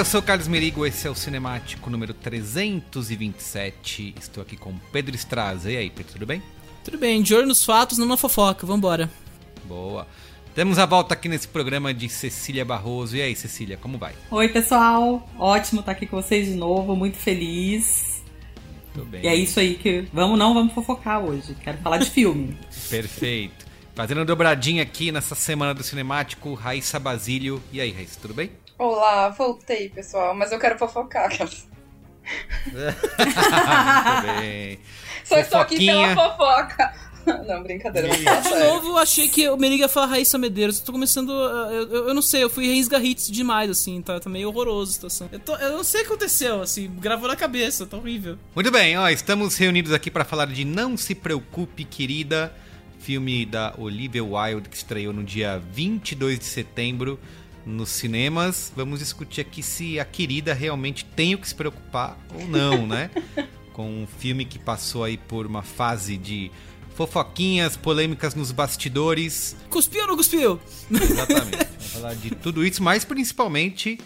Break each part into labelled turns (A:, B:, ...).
A: eu sou o Carlos Merigo, esse é o Cinemático número 327. Estou aqui com Pedro Estraza. E aí, Pedro, tudo bem?
B: Tudo bem, de olho nos fatos, não na fofoca, vambora.
A: Boa. Temos a volta aqui nesse programa de Cecília Barroso. E aí, Cecília, como vai?
C: Oi, pessoal. Ótimo estar aqui com vocês de novo, muito feliz.
A: Tudo bem.
C: E é isso aí que. Vamos não, vamos fofocar hoje. Quero falar de filme.
A: Perfeito. Fazendo dobradinha aqui nessa semana do Cinemático, Raíssa Basílio. E aí, Raíssa, tudo bem?
D: Olá, voltei, pessoal, mas eu quero fofocar.
A: Muito bem.
D: Só estou aqui pela fofoca. Não, brincadeira, não
B: De novo, eu achei que o Meriga ia falar Raíssa Medeiros. Eu tô começando. a- Eu, eu, eu não sei, eu fui Reis Garritz demais, assim, tá, tá meio horroroso a situação. Eu, tô- eu não sei o que aconteceu, assim, gravou na cabeça, tá horrível.
A: Muito bem, ó, estamos reunidos aqui para falar de Não Se Preocupe, Querida, filme da Olivia Wilde que estreou no dia 22 de setembro nos cinemas. Vamos discutir aqui se a querida realmente tem o que se preocupar ou não, né? Com um filme que passou aí por uma fase de fofoquinhas, polêmicas nos bastidores.
B: Cuspiu ou não cuspiu?
A: Exatamente. Vamos falar de tudo isso, mas principalmente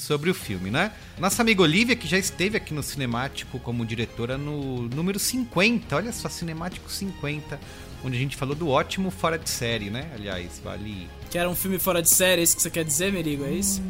A: sobre o filme, né? Nossa amiga Olivia, que já esteve aqui no Cinemático como diretora no número 50, olha só, Cinemático 50, onde a gente falou do ótimo Fora de Série, né? Aliás, vale...
B: Que era um filme fora de série, é isso que você quer dizer, Merigo? É isso?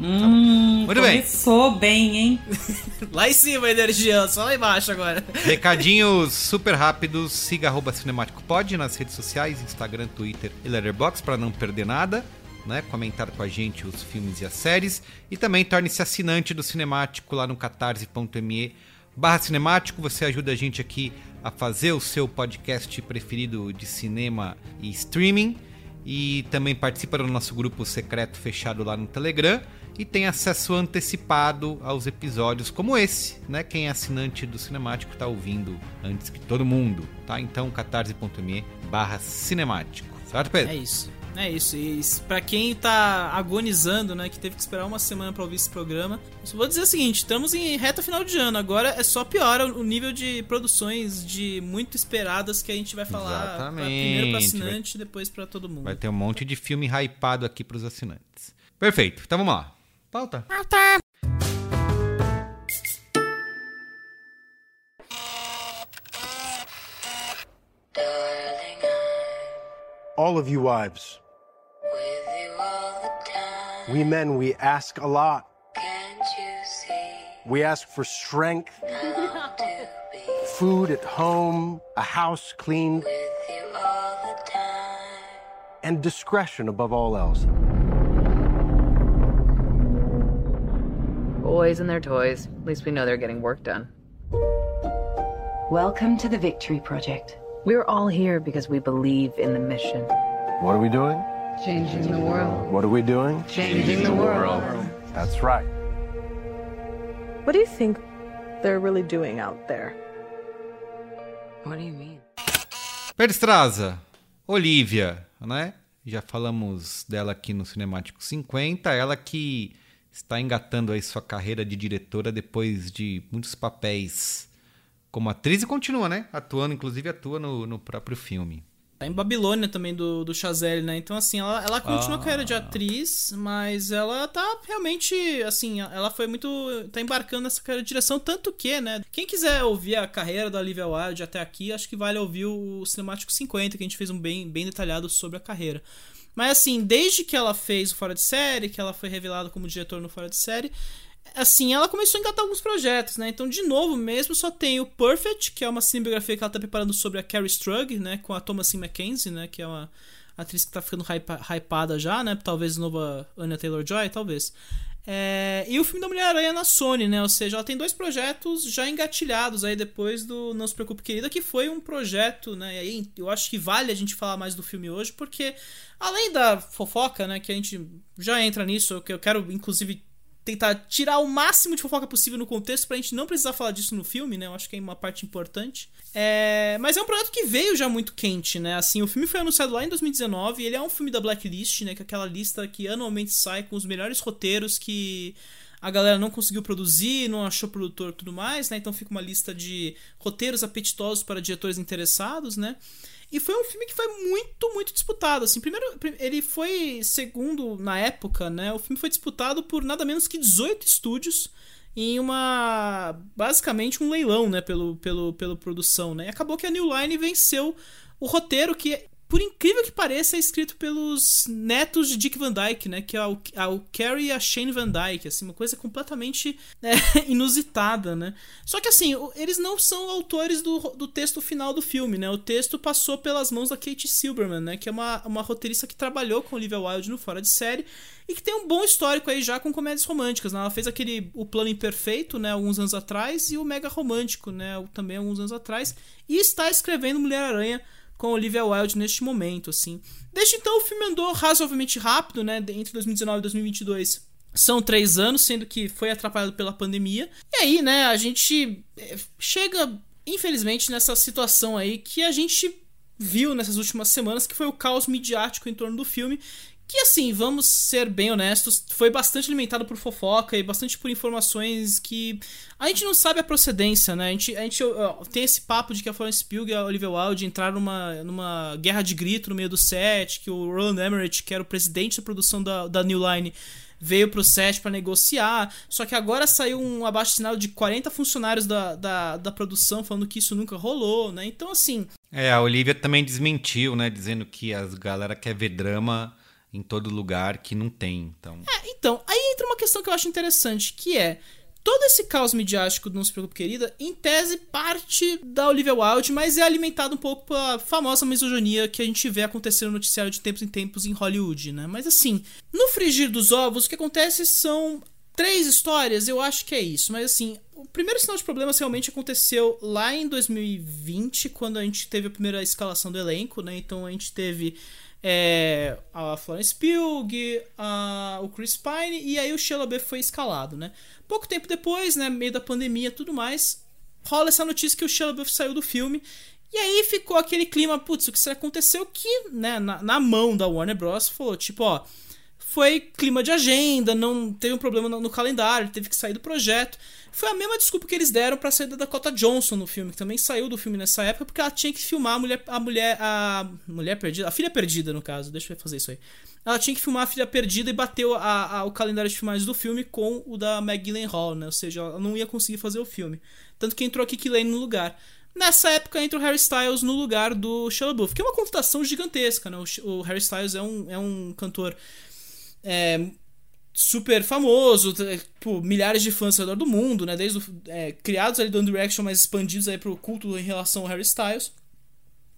C: Hum,
A: Muito bem.
C: começou bem, hein?
B: Lá em cima a energia, só lá embaixo agora.
A: Recadinhos super rápidos, siga arroba Cinemático Pod nas redes sociais, Instagram, Twitter e Letterboxd para não perder nada, né? Comentar com a gente os filmes e as séries e também torne-se assinante do Cinemático lá no catarse.me barra cinemático, você ajuda a gente aqui a fazer o seu podcast preferido de cinema e streaming e também participa do nosso grupo secreto fechado lá no Telegram e tem acesso antecipado aos episódios como esse, né? Quem é assinante do Cinemático tá ouvindo antes que todo mundo, tá? Então catarse.me barra cinemático, certo Pedro?
B: É isso. É isso, e pra quem tá agonizando, né, que teve que esperar uma semana pra ouvir esse programa, eu só vou dizer o seguinte, estamos em reta final de ano, agora é só piora o nível de produções de muito esperadas que a gente vai falar
A: Exatamente.
B: pra- primeiro pra assinante, depois pra todo mundo.
A: Vai ter um monte de filme hypado aqui pros assinantes. Perfeito, então vamos lá. Pauta.
E: All of you wives. We men, we ask a lot. We ask for strength, food at home, a house cleaned, and discretion above all else.
F: Boys and their toys. At least we know they're getting work done. Welcome to the Victory Project. We're all here because we believe in the mission.
E: What are we doing?
F: Changing the world.
E: What are we doing?
F: Changing the world.
E: That's right.
G: What do you think they're really doing out there?
F: What do you mean?
A: Perstraza, Olivia, né? Já falamos dela aqui no Cinemático 50, ela que está engatando aí sua carreira de diretora depois de muitos papéis como atriz e continua, né? Atuando, inclusive atua no, no próprio filme.
B: Tá em Babilônia também do, do Chazelle, né? Então, assim, ela, ela continua
A: Ah.
B: a carreira de atriz, mas ela tá realmente, assim, ela foi muito. tá embarcando nessa carreira de direção, tanto que, né? Quem quiser ouvir a carreira da Olivia Wilde até aqui, acho que vale ouvir o Cinemático 50, que a gente fez um bem, bem detalhado sobre a carreira. Mas, assim, desde que ela fez o Fora de Série, que ela foi revelada como diretora no Fora de Série, assim, ela começou a engatar alguns projetos, né? Então, de novo mesmo, só tem o Perfect, que é uma cinebiografia que ela tá preparando sobre a Carrie Strug, né? Com a Thomasin McKenzie, né? Que é uma atriz que tá ficando hypa- hypada já, né? Talvez nova Anya Taylor-Joy, talvez. É, e o filme da Mulher-Aranha na Sony, né? Ou seja, ela tem dois projetos já engatilhados aí depois do Não Se Preocupe Querida, que foi um projeto, né? E aí eu acho que vale a gente falar mais do filme hoje, porque além da fofoca, né? Que a gente já entra nisso, que eu quero inclusive tentar tirar o máximo de fofoca possível no contexto pra gente não precisar falar disso no filme, né? Eu acho que é uma parte importante. É... Mas é um projeto que veio já muito quente, né? Assim, o filme foi anunciado lá em 2019 e ele é um filme da Blacklist, né? Que é aquela lista que anualmente sai com os melhores roteiros que a galera não conseguiu produzir, não achou produtor e tudo mais, né? Então fica uma lista de roteiros apetitosos para diretores interessados, né? E foi um filme que foi muito, muito disputado. Assim, primeiro, prim- ele foi, segundo na época, né? O filme foi disputado por nada menos que 18 estúdios em uma. basicamente um leilão, né? Pelo, pelo, pelo produção, né? E acabou que a New Line venceu o roteiro que. Por incrível que pareça, é escrito pelos netos de Dick Van Dyke, né? Que é o, é o Carrie e a Shane Van Dyke, assim, uma coisa completamente é, inusitada, né? Só que assim, eles não são autores do, do texto final do filme, né? O texto passou pelas mãos da Kate Silberman, né? Que é uma, uma roteirista que trabalhou com Olivia Wilde no Fora de Série e que tem um bom histórico aí já com comédias românticas, né? Ela fez aquele O Plano Imperfeito, né? Alguns anos atrás e o Mega Romântico, né? Também alguns anos atrás e está escrevendo Mulher-Aranha com Olivia Wilde neste momento, assim. Desde então o filme andou razoavelmente rápido, né? Entre 2019 e 2022 são três anos, sendo que foi atrapalhado pela pandemia. E aí, né, a gente eh, chega, infelizmente, nessa situação aí que a gente viu nessas últimas semanas, que foi o caos midiático em torno do filme. Que assim, vamos ser bem honestos, foi bastante alimentado por fofoca e bastante por informações que a gente não sabe a procedência, né? A gente, a gente tem esse papo de que a Florence Pugh e a Olivia Wilde entraram numa, numa guerra de grito no meio do set, que o Roland Emmerich, que era o presidente da produção da, da New Line, veio pro set para negociar. Só que agora saiu um abaixo-assinado de 40 funcionários da, da, da produção falando que isso nunca rolou, né? Então, assim,
A: É, a Olivia também desmentiu, né? Dizendo que as galera quer ver drama em todo lugar que não tem. Então,
B: Então, aí entra uma questão que eu acho interessante, que é todo esse caos midiático do Não Se Preocupe Querida, em tese, parte da Olivia Wilde, mas é alimentado um pouco pela famosa misoginia que a gente vê acontecendo no noticiário de tempos em tempos em Hollywood, né? Mas assim, no frigir dos ovos, o que acontece são três histórias, eu acho que é isso, mas assim, o primeiro sinal de problemas realmente aconteceu lá em 2020, quando a gente teve a primeira escalação do elenco, né? Então a gente teve é, a Florence Pugh, a, o Chris Pine e aí o Shia LaBeouf foi escalado, né? Pouco tempo depois, né, meio da pandemia tudo mais, rola essa notícia que o Shia LaBeouf saiu do filme E aí ficou aquele clima, putz, o que será que aconteceu? Que, né, na, na mão da Warner Bros. falou, tipo, ó, foi clima de agenda, não teve um problema no, calendário, teve que sair do projeto. Foi a mesma desculpa que eles deram pra sair da Dakota Johnson no filme, que também saiu do filme nessa época, porque ela tinha que filmar a mulher, a mulher, a mulher perdida, a filha perdida, no caso, deixa eu fazer isso aí. Ela tinha que filmar a filha perdida e bateu a, a, o calendário de filmagens do filme com o da Meg Gyllenhaal, né? Ou seja, ela não ia conseguir fazer o filme. Tanto que entrou a Kiki Lane no lugar. Nessa época entra o Harry Styles no lugar do Shia LaBeouf, que é uma contratação gigantesca, né? O, o Harry Styles é um, é um cantor é, super famoso, por milhares de fãs ao redor do mundo, né? Desde o, é, criados ali do One Direction, mas expandidos aí pro culto em relação ao Harry Styles.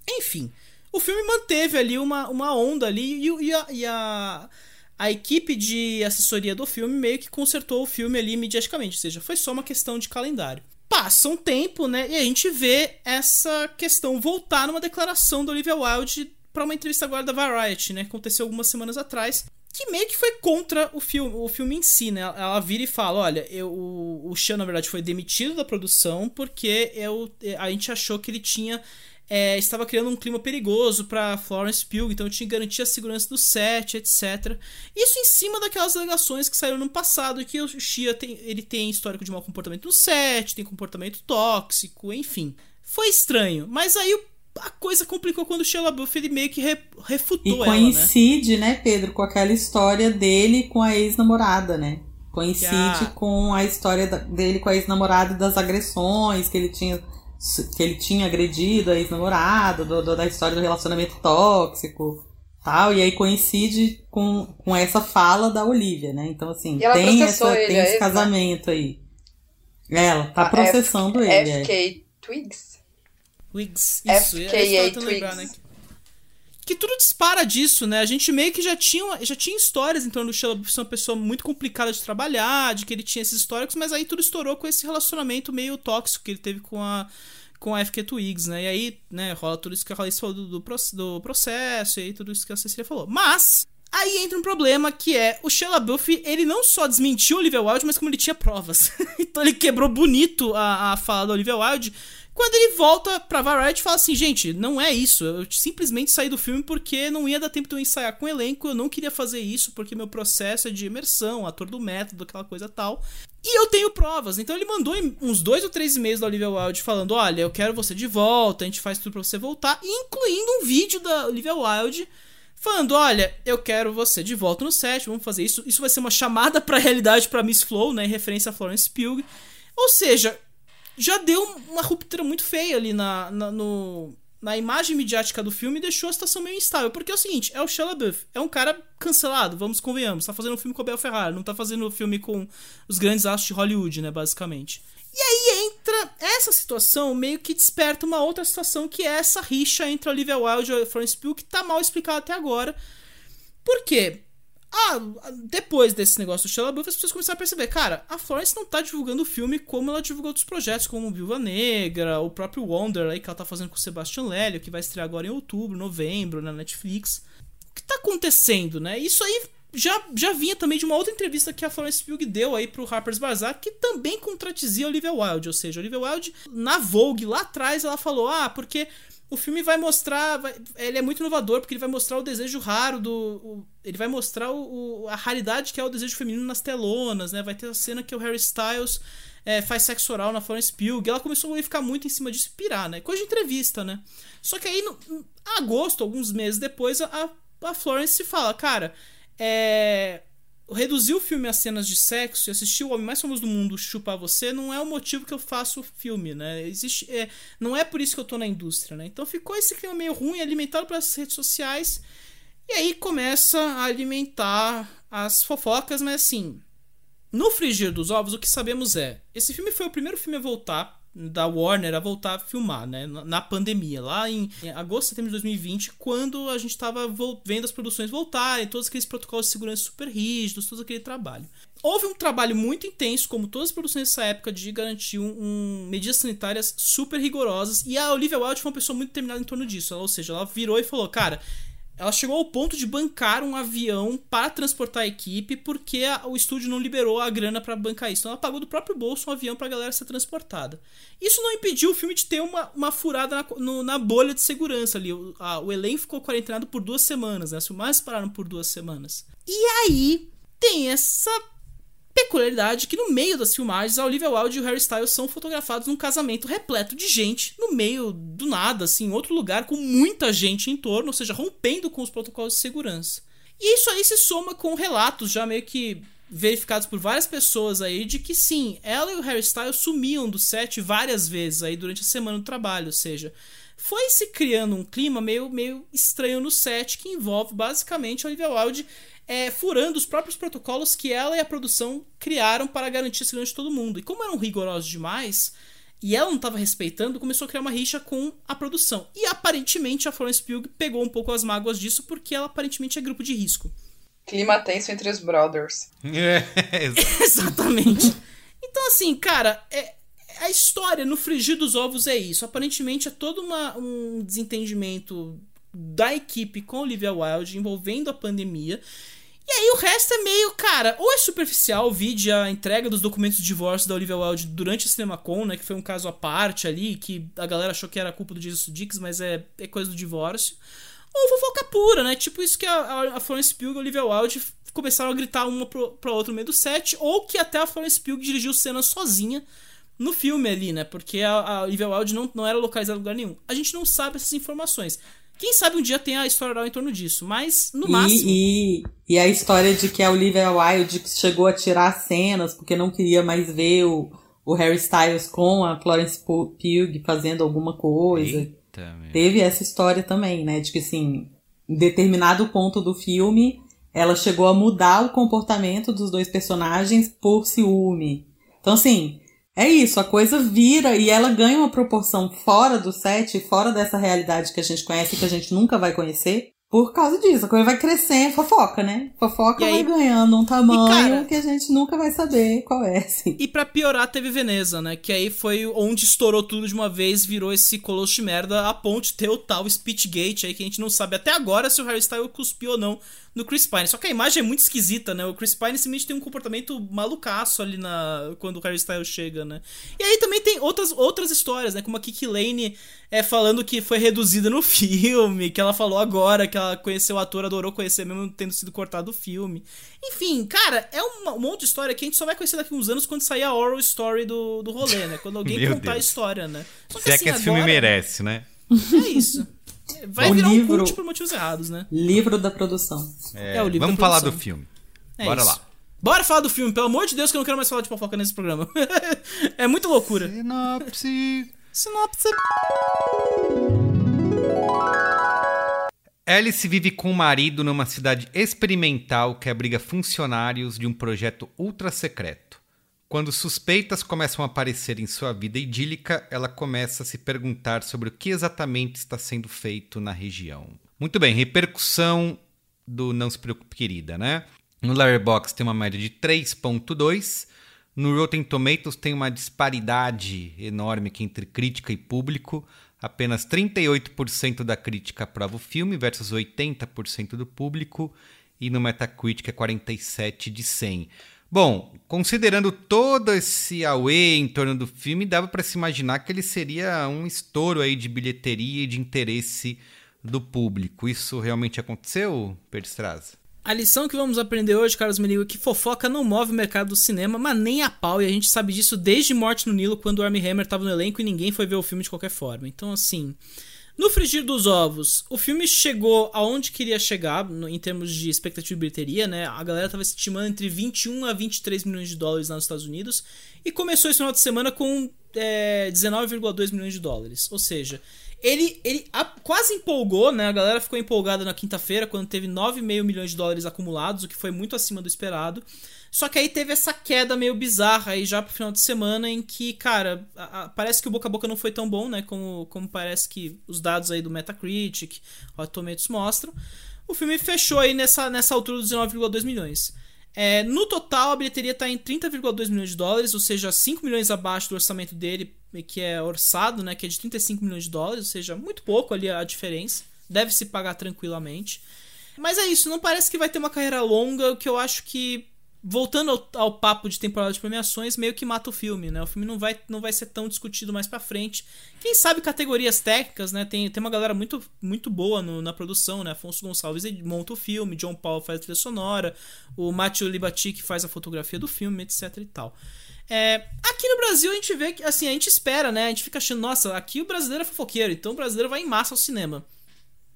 B: Enfim, o filme manteve ali uma, uma onda ali e, e, a, e a, a equipe de assessoria do filme meio que consertou o filme ali imediatamente, ou seja, foi só uma questão de calendário. Passa um tempo, né? E a gente vê essa questão voltar numa declaração do Olivia Wilde para uma entrevista agora da Variety, né? Aconteceu algumas semanas atrás, que meio que foi contra o filme, o filme em si, né? Ela vira e fala: olha, eu, o, o Sean, na verdade, foi demitido da produção porque eu, a gente achou que ele tinha. É, estava criando um clima perigoso para Florence Pugh, então tinha que garantir a segurança do set, etc. Isso em cima daquelas alegações que saíram no passado que o Shia tem, ele tem histórico de mau comportamento no set, tem comportamento tóxico, enfim. Foi estranho, mas aí o a coisa complicou quando o Shia LaBeouf ele meio que re, refutou
C: e coincide,
B: ela,
C: né? né, Pedro, com aquela história dele com a ex-namorada, né? Coincide a... com a história dele com a ex-namorada das agressões que ele tinha que ele tinha agredido a ex-namorada, do, do, da história do relacionamento tóxico, tal, e aí coincide com, com essa fala da Olivia, né? Então assim, tem essa ele, tem esse né? casamento aí. Ela tá processando
D: F
C: ele.
D: FK é. Twigs?
B: Wigs, isso, é
D: FKA
B: lembrar, né? Que tudo dispara disso, né? A gente meio que já tinha, já tinha histórias em torno do Sheila ser uma pessoa muito complicada de trabalhar, de que ele tinha esses históricos, mas aí tudo estourou com esse relacionamento meio tóxico que ele teve com a com a FK Twigs, né? E aí, né, rola tudo isso que a Ralice falou do, do, do processo e aí tudo isso que a Cecília falou. Mas, Aí entra um problema que é o Shia LaBeouf, ele não só desmentiu o Olivia Wilde, mas como ele tinha provas. então ele quebrou bonito a, a fala da Olivia Wilde, quando ele volta pra Variety fala assim, gente, não é isso. Eu simplesmente saí do filme porque não ia dar tempo de eu ensaiar com o elenco. Eu não queria fazer isso porque meu processo é de imersão, ator do método, aquela coisa tal. E eu tenho provas. Então ele mandou uns dois ou três e-mails da Olivia Wilde falando: olha, eu quero você de volta, a gente faz tudo pra você voltar, incluindo um vídeo da Olivia Wilde falando: olha, eu quero você de volta no set, vamos fazer isso. Isso vai ser uma chamada pra realidade pra Miss Flow, né? Em referência a Florence Pugh. Ou seja, já deu uma ruptura muito feia ali na, na, no, na imagem midiática do filme e deixou a situação meio instável. Porque é o seguinte, é o Shia LaBeouf, é um cara cancelado, vamos convenhamos. Tá fazendo um filme com o Bel Ferrari, não tá fazendo um filme com os grandes astros de Hollywood, né, basicamente. E aí entra essa situação, meio que desperta uma outra situação, que é essa rixa entre Olivia Wilde e Florence Pugh, que tá mal explicada até agora. Por quê? Ah, depois desse negócio do Shia LaBeouf, as pessoas começaram a perceber, cara, a Florence não tá divulgando o filme como ela divulgou outros projetos, como Viúva Negra, o próprio Wonder aí que ela tá fazendo com o Sebastian Lélio, que vai estrear agora em outubro, novembro, na Netflix. O que tá acontecendo, né? Isso aí já, já vinha também de uma outra entrevista que a Florence Pugh deu aí pro Harper's Bazaar, que também contradizia Olivia Wilde, ou seja, Olivia Wilde, na Vogue, lá atrás, ela falou, ah, porque o filme vai mostrar. Vai, ele é muito inovador, porque ele vai mostrar o desejo raro do. O, ele vai mostrar o, o, a raridade que é o desejo feminino nas telonas, né? Vai ter a cena que o Harry Styles é, faz sexo oral na Florence Pugh. Ela começou a ficar muito em cima disso e pirar, né? Coisa de entrevista, né? Só que aí, no, agosto, alguns meses depois, a, a Florence fala, cara, é reduzir o filme a cenas de sexo e assistir o homem mais famoso do mundo chupar você não é o motivo que eu faço o filme, né? Existe, é, não é por isso que eu tô na indústria, né? Então ficou esse clima meio ruim, alimentado pelas redes sociais, e aí começa a alimentar as fofocas, mas assim, no frigir dos ovos, o que sabemos é: esse filme foi o primeiro filme a voltar da Warner a voltar a filmar, né? Na pandemia, lá em, agosto, setembro de 2020, quando a gente estava vendo as produções voltarem, todos aqueles protocolos de segurança super rígidos, todo aquele trabalho. Houve um trabalho muito intenso, como todas as produções dessa época, de garantir um, um, medidas sanitárias super rigorosas, e a Olivia Wilde foi uma pessoa muito determinada em torno disso, ou seja, ela virou e falou, cara, ela chegou ao ponto de bancar um avião para transportar a equipe porque a, o estúdio não liberou a grana para bancar isso. Então ela pagou do próprio bolso um avião para a galera ser transportada. Isso não impediu o filme de ter uma, uma furada na, no, na bolha de segurança ali. O, a, o elenco ficou quarentenado por duas semanas, né? Os filmagens pararam por duas semanas. E aí tem essa peculiaridade que no meio das filmagens a Olivia Wilde e o Harry Styles são fotografados num casamento repleto de gente no meio do nada, assim, em outro lugar com muita gente em torno, ou seja, rompendo com os protocolos de segurança. E isso aí se soma com relatos já meio que verificados por várias pessoas aí de que sim, ela e o Harry Styles sumiam do set várias vezes aí durante a semana do trabalho, ou seja, foi se criando um clima meio, meio estranho no set que envolve basicamente a Olivia Wilde é, furando os próprios protocolos que ela e a produção criaram para garantir a segurança de todo mundo. E como eram rigorosos demais, e ela não estava respeitando, começou a criar uma rixa com a produção. E aparentemente a Florence Pugh pegou um pouco as mágoas disso, porque ela aparentemente é grupo de risco.
D: Clima tenso entre os brothers.
A: É,
B: exatamente. Então, assim, cara, é, a história no frigir dos ovos é isso. Aparentemente é todo uma, um desentendimento da equipe com Olivia Wilde envolvendo a pandemia. E aí o resto é meio, cara, ou é superficial, vide a entrega dos documentos de divórcio da Olivia Wilde durante a CinemaCon, né, que foi um caso à parte ali, que a galera achou que era culpa do Jesus Dix, mas é, é coisa do divórcio. Ou fofoca pura, né, tipo isso que a, a Florence Pugh e a Olivia Wilde começaram a gritar uma pro, pra outra no meio do set, ou que até a Florence Pugh dirigiu cenas sozinha no filme ali, né, porque a, a Olivia Wilde não, não era localizada em lugar nenhum. A gente não sabe essas informações. Quem sabe um dia tem a história oral em torno disso, mas no
C: e,
B: máximo.
C: E, e a história de que a Olivia Wilde chegou a tirar cenas porque não queria mais ver o, o Harry Styles com a Florence Pugh fazendo alguma coisa.
A: Eita,
C: Teve essa história também, né? De que assim, em determinado ponto do filme, ela chegou a mudar o comportamento dos dois personagens por ciúme. Então, assim, é isso, a coisa vira e ela ganha uma proporção fora do set, fora dessa realidade que a gente conhece e que a gente nunca vai conhecer. Por causa disso, a coisa vai crescendo, fofoca, né? Fofoca vai ganhando um tamanho cara, que a gente nunca vai saber qual é. Assim.
B: E para piorar, teve Veneza, né? Que aí foi onde estourou tudo de uma vez, virou esse colosso de merda, a ponto de ter o tal Speechgate aí, que a gente não sabe até agora se o Harry Styles cuspiu ou não no Chris Pine. Só que a imagem é muito esquisita, né? O Chris Pine simplesmente tem um comportamento malucaço ali na quando o Harry Styles chega, né? E aí também tem outras, outras histórias, né? Como a Kiki Lane é, falando que foi reduzida no filme, que ela falou agora que ela conheceu o ator, adorou conhecer mesmo tendo sido cortado do filme. Enfim, cara, é uma, um monte de história que a gente só vai conhecer daqui uns anos quando sair a oral story do, do rolê, né? Quando alguém contar Deus. a história, né?
A: Só que, Se é assim, é que esse agora, filme merece, né?
B: É isso. Vai virar livro, um cult por motivos errados, né?
C: Livro da produção.
A: É, é o livro Vamos falar do filme. É Bora isso. lá.
B: Bora falar do filme, pelo amor de Deus, que eu não quero mais falar de fofoca nesse programa. é muito loucura.
A: Sinopse.
B: Sinopse.
A: Alice vive com o marido numa cidade experimental que abriga funcionários de um projeto ultra secreto. Quando suspeitas começam a aparecer em sua vida idílica, ela começa a se perguntar sobre o que exatamente está sendo feito na região. Muito bem, repercussão do Não Se Preocupe Querida, né? No Letterboxd tem uma média de 3.2, no Rotten Tomatoes tem uma disparidade enorme aqui entre crítica e público. Apenas 38% da crítica aprova o filme versus 80% do público e no Metacritic é 47 de 100. Bom, considerando todo esse away em torno do filme, dava para se imaginar que ele seria um estouro aí de bilheteria e de interesse do público. Isso realmente aconteceu, Perstraz?
B: A lição que vamos aprender hoje, Carlos Merigo, é que fofoca não move o mercado do cinema, mas nem a pau, e a gente sabe disso desde Morte no Nilo, quando o Armie Hammer estava no elenco e ninguém foi ver o filme de qualquer forma. Então, assim, no frigir dos ovos, o filme chegou aonde queria chegar no, em termos de expectativa de bilheteria, né? A galera estava estimando entre 21 a 23 milhões de dólares lá nos Estados Unidos e começou esse final de semana com é, 19,2 milhões de dólares. Ou seja, ele, ele a, quase empolgou, né? A galera ficou empolgada na quinta-feira quando teve 9,5 milhões de dólares acumulados, o que foi muito acima do esperado. Só que aí teve essa queda meio bizarra aí já pro final de semana em que, cara, a, a, parece que o boca a boca não foi tão bom, né? Como, como parece que os dados aí do Metacritic, Rotten Tomatoes mostram. O filme fechou aí nessa, nessa altura dos 19,2 milhões. É, no total, a bilheteria está em 30,2 milhões de dólares, ou seja, 5 milhões abaixo do orçamento dele, que é orçado, né? Que é de 35 milhões de dólares, ou seja, muito pouco ali a diferença deve se pagar tranquilamente. Mas é isso, não parece que vai ter uma carreira longa, o que eu acho que voltando ao, ao, papo de temporada de premiações, meio que mata o filme, né? O filme não vai, não vai ser tão discutido mais pra frente. Quem sabe categorias técnicas, né? Tem, tem uma galera muito, muito boa no, na produção, né? Afonso Gonçalves monta o filme, John Paul faz a trilha sonora, o Matthew Libatic faz a fotografia do filme, etc e tal. É, aqui no Brasil a gente vê que, assim, a gente espera, né? A gente fica achando, nossa, aqui o brasileiro é fofoqueiro, então o brasileiro vai em massa ao cinema.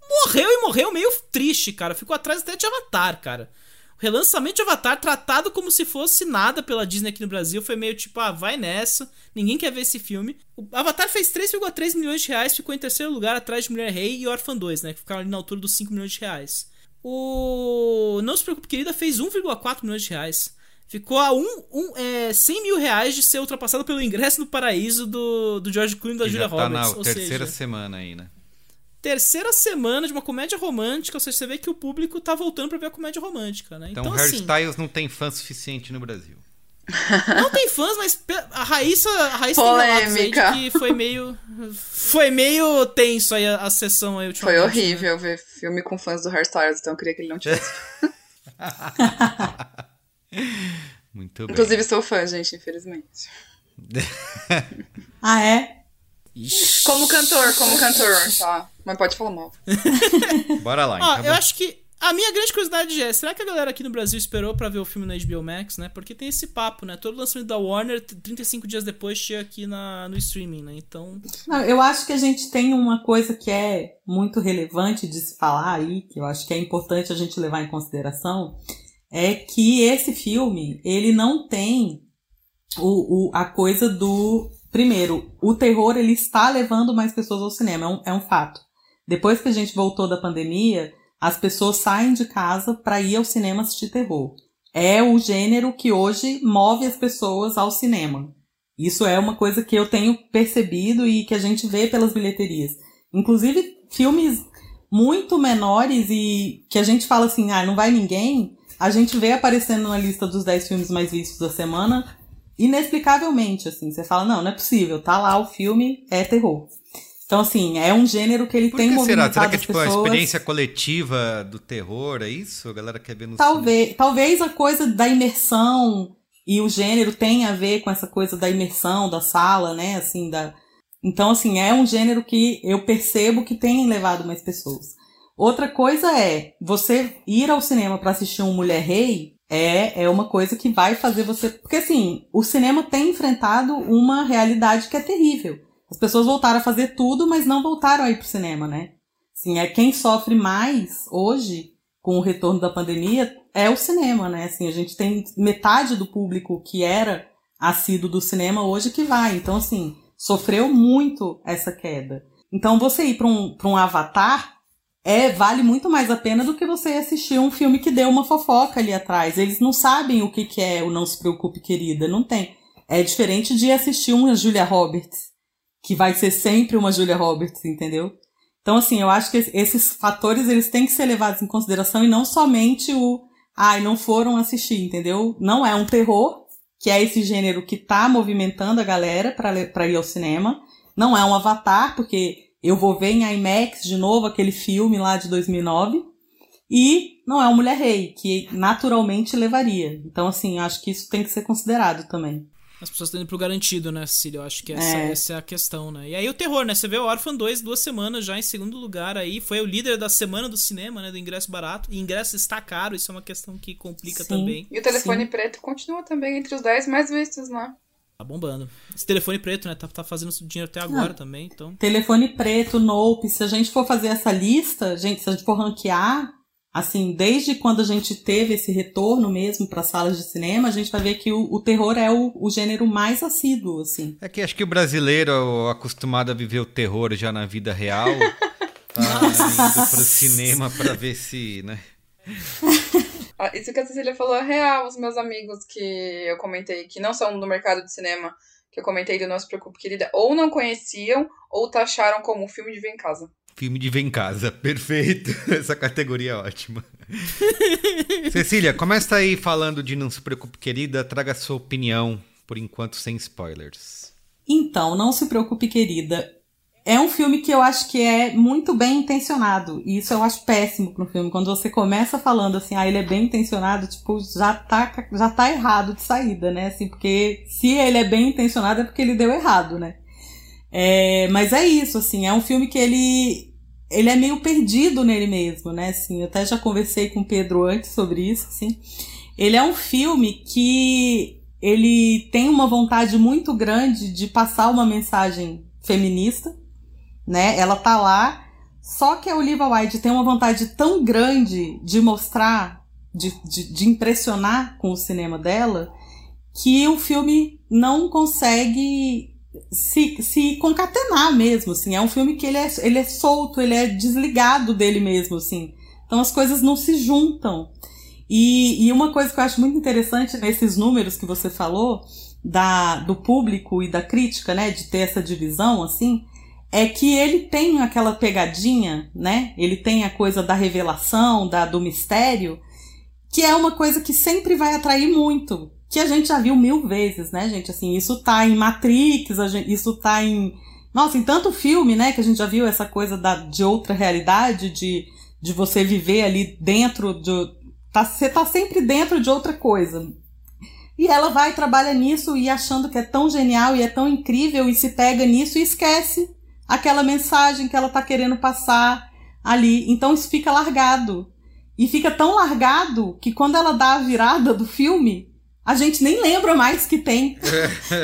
B: Morreu e morreu meio triste, cara. Ficou atrás até de Avatar, cara. O relançamento de Avatar, tratado como se fosse nada pela Disney aqui no Brasil, foi meio tipo, ah, vai nessa, ninguém quer ver esse filme. O Avatar fez 3,3 milhões de reais, ficou em terceiro lugar atrás de Mulher Rei e Orphan 2, né? Que ficaram ali na altura dos 5 milhões de reais. O Não Se Preocupe Querida fez 1,4 milhões de reais. Ficou a um, um, é, 100 mil reais de ser ultrapassado pelo ingresso no paraíso do, do George Clooney e da Julia
A: tá
B: Roberts.
A: na terceira seja, semana aí, né?
B: Terceira semana de uma comédia romântica, ou seja, você vê que o público tá voltando para ver a comédia romântica, né?
A: Então, então Hairstyles assim, não tem fã suficiente no Brasil.
B: Não tem fãs, mas a Raíssa, a Raíssa Polêmica. tem que foi meio foi meio tenso aí a, a sessão aí
D: Foi né? horrível né? ver filme com fãs do Hairstyles, então eu queria que ele não tivesse.
A: Muito bem.
D: Inclusive sou fã, gente, infelizmente.
C: ah, é?
D: Ixi. Como cantor, como cantor, tá? Mas pode falar mal.
A: Bora lá,
B: então. eu acho que a minha grande curiosidade é, será que a galera aqui no Brasil esperou para ver o filme na HBO Max, né? Porque tem esse papo, né? Todo lançamento da Warner, 35 dias depois, chega aqui na, no streaming, né? Então...
C: Não, eu acho que a gente tem uma coisa que é muito relevante de se falar aí, que eu acho que é importante a gente levar em consideração, é que esse filme, ele não tem o, o, a coisa do Primeiro, o terror ele está levando mais pessoas ao cinema, é um, é um fato. Depois que a gente voltou da pandemia, as pessoas saem de casa para ir ao cinema assistir terror. É o gênero que hoje move as pessoas ao cinema. Isso é uma coisa que eu tenho percebido e que a gente vê pelas bilheterias. Inclusive, filmes muito menores e que a gente fala assim, ah, não vai ninguém, a gente vê aparecendo na lista dos 10 filmes mais vistos da semana inexplicavelmente, assim. Você fala, não, não é possível, tá lá o filme, é terror. Então, assim, é um gênero que ele
A: Por
C: tem
A: que
C: movimentado
A: será? Será que é tipo
C: pessoas...
A: uma experiência coletiva do terror, é isso? A galera quer ver no
C: talvez, Talvez a coisa da imersão e o gênero tenha a ver com essa coisa da imersão da sala, né? Assim, da... Então, assim, é um gênero que eu percebo que tem levado mais pessoas. Outra coisa é você ir ao cinema para assistir um Mulher Rei é, é uma coisa que vai fazer você. Porque assim, o cinema tem enfrentado uma realidade que é terrível. As pessoas voltaram a fazer tudo, mas não voltaram a ir pro cinema, né? Assim, é quem sofre mais hoje com o retorno da pandemia é o cinema, né? Assim, a gente tem metade do público que era assíduo do cinema hoje que vai. Então, assim, sofreu muito essa queda. Então, você ir para um, um avatar é vale muito mais a pena do que você assistir um filme que deu uma fofoca ali atrás. Eles não sabem o que, que é o Não Se Preocupe, Querida. Não tem. É diferente de assistir uma Julia Roberts, que vai ser sempre uma Julia Roberts, entendeu? Então, assim, eu acho que esses fatores eles têm que ser levados em consideração e não somente o ai, ah, não foram assistir, entendeu? Não é um terror, que é esse gênero que tá movimentando a galera para ir ao cinema. Não é um avatar, porque eu vou ver em IMAX de novo aquele filme lá de 2009. E não é o Mulher Rei, que naturalmente levaria. Então, assim, acho que isso tem que ser considerado também.
B: As pessoas estão indo pro garantido, né, Cecília? Eu acho que essa é. essa é. a questão, né? E aí o terror, né? Você vê o Orphan 2 duas semanas já em segundo lugar aí. Foi o líder da semana do cinema, né? Do ingresso barato. E ingresso está caro, isso é uma questão que complica
C: Sim.
B: também.
D: E o telefone Sim. preto continua também entre os 10 mais vistos, né?
B: Tá bombando. Esse telefone preto, né? Tá, tá fazendo dinheiro até agora também, então.
C: Telefone preto, Nope. Se a gente for fazer essa lista, gente, se a gente for ranquear, assim, desde quando a gente teve esse retorno mesmo para salas de cinema, a gente vai ver que o, o terror é o, o, gênero mais assíduo, assim.
A: É que acho que o brasileiro, acostumado a viver o terror já na vida real, tá indo pro cinema para ver se, né?
D: Ah, isso que a Cecília falou é real. Os meus amigos que eu comentei, que não são do mercado de cinema, que eu comentei do Não Se Preocupe, Querida, ou não conheciam, ou taxaram como um filme de Vem Casa.
A: Filme de Vem Casa, perfeito. Essa categoria é ótima. Cecília, começa aí falando de Não Se Preocupe, Querida. Traga a sua opinião, por enquanto sem spoilers.
C: Então, Não Se Preocupe, Querida é um filme que eu acho que é muito bem intencionado. E isso eu acho péssimo pro filme. Quando você começa falando assim, ah, ele é bem intencionado, tipo, já tá, já tá errado de saída, né? Assim, porque se ele é bem intencionado é porque ele deu errado, né? É, mas é isso, assim, é um filme que ele, ele é meio perdido nele mesmo, né? Assim, eu até já conversei com o Pedro antes sobre isso, assim. Ele é um filme que ele tem uma vontade muito grande de passar uma mensagem feminista, né? Ela tá lá, só que a Olivia Wilde tem uma vontade tão grande de mostrar, de, de, de impressionar com o cinema dela, que o filme não consegue se, se concatenar mesmo, assim. É um filme que ele é, ele é solto, ele é desligado dele mesmo, assim. Então as coisas não se juntam. E, e uma coisa que eu acho muito interessante nesses números que você falou, da, do público e da crítica, né, de ter essa divisão, assim, é que ele tem aquela pegadinha, né? Ele tem a coisa da revelação, da do mistério, que é uma coisa que sempre vai atrair muito, que a gente já viu mil vezes, né, gente? Assim, isso tá em Matrix, gente, isso tá em nossa, em tanto filme, né, que a gente já viu essa coisa da, de outra realidade, de, de você viver ali dentro de. Tá, você tá sempre dentro de outra coisa. E ela vai trabalha nisso e achando que é tão genial e é tão incrível e se pega nisso e esquece aquela mensagem que ela está querendo passar ali. Então isso fica largado. E fica tão largado que quando ela dá a virada do filme, a gente nem lembra mais que tem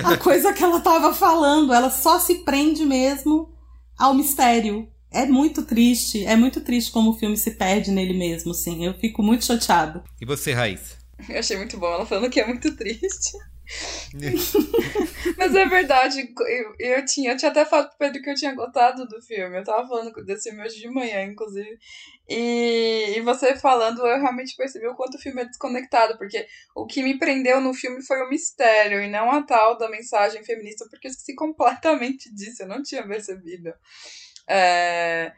C: a coisa que ela estava falando. Ela só se prende mesmo ao mistério. É muito triste, é muito triste como o filme se perde nele mesmo, assim. Eu fico muito chateado.
A: E você, Raiz?
D: Eu achei muito bom ela falando que é muito triste. Mas é verdade, eu, eu, tinha, eu tinha até falado pro Pedro que eu tinha gostado do filme. Eu tava falando desse filme hoje de manhã, inclusive. E, e você falando, eu realmente percebi o quanto o filme é desconectado, porque o que me prendeu no filme foi o mistério e não a tal da mensagem feminista, porque eu esqueci completamente disso, eu não tinha percebido. É.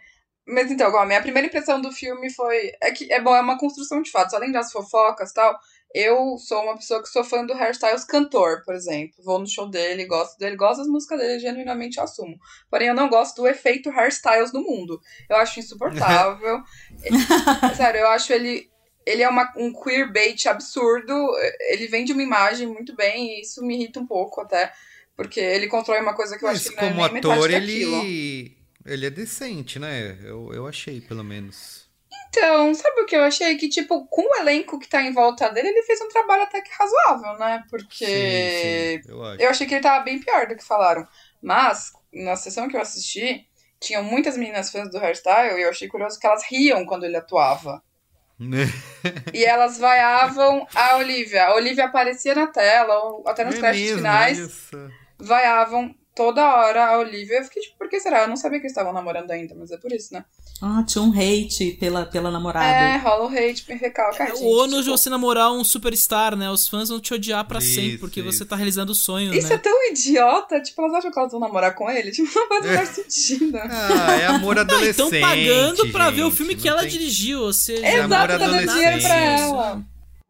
D: Mas então, a minha primeira impressão do filme foi. É que é bom, é uma construção de fatos. Além das fofocas e tal, eu sou uma pessoa que sou fã do Hairstyles cantor, por exemplo. Vou no show dele, gosto dele, gosto das músicas dele, genuinamente assumo. Porém, eu não gosto do efeito Hairstyles no mundo. Eu acho insuportável. Sério, eu acho ele. Ele é uma, um queerbait absurdo. Ele vende uma imagem muito bem e isso me irrita um pouco até. Porque ele constrói uma coisa que eu Mas acho que não é como ator, ele...
A: ele é decente, né? Eu, eu achei, pelo menos.
D: Então, sabe o que eu achei? Que, tipo, com o elenco que tá em volta dele, ele fez um trabalho até que razoável, né? Porque sim, sim, eu, eu, achei que ele tava bem pior do que falaram. Mas, na sessão que eu assisti, tinham muitas meninas fãs do hairstyle e eu achei curioso que elas riam quando ele atuava. e elas vaiavam a Olivia. A Olivia aparecia na tela, ou até nos é créditos finais. Isso. Vaiavam toda hora a Olivia. Eu fiquei tipo, por que será? Eu não sabia que eles estavam namorando ainda, mas é por isso, né?
C: Ah, tinha um hate pela, pela namorada.
D: É, rola o hate, me recalca. É,
B: o ônus de você namorar um superstar, né? Os fãs vão te odiar pra isso, sempre, porque isso. você tá realizando o sonho,
D: Isso
B: né?
D: é tão idiota. Tipo, elas acham que elas vão namorar com ele? Tipo, não faz menor sentido.
A: Ah, é amor adolescente.
B: Estão pagando pra
A: gente,
B: ver o filme que ela tem... dirigiu, ou seja...
D: Exato, tá dando dinheiro pra ela.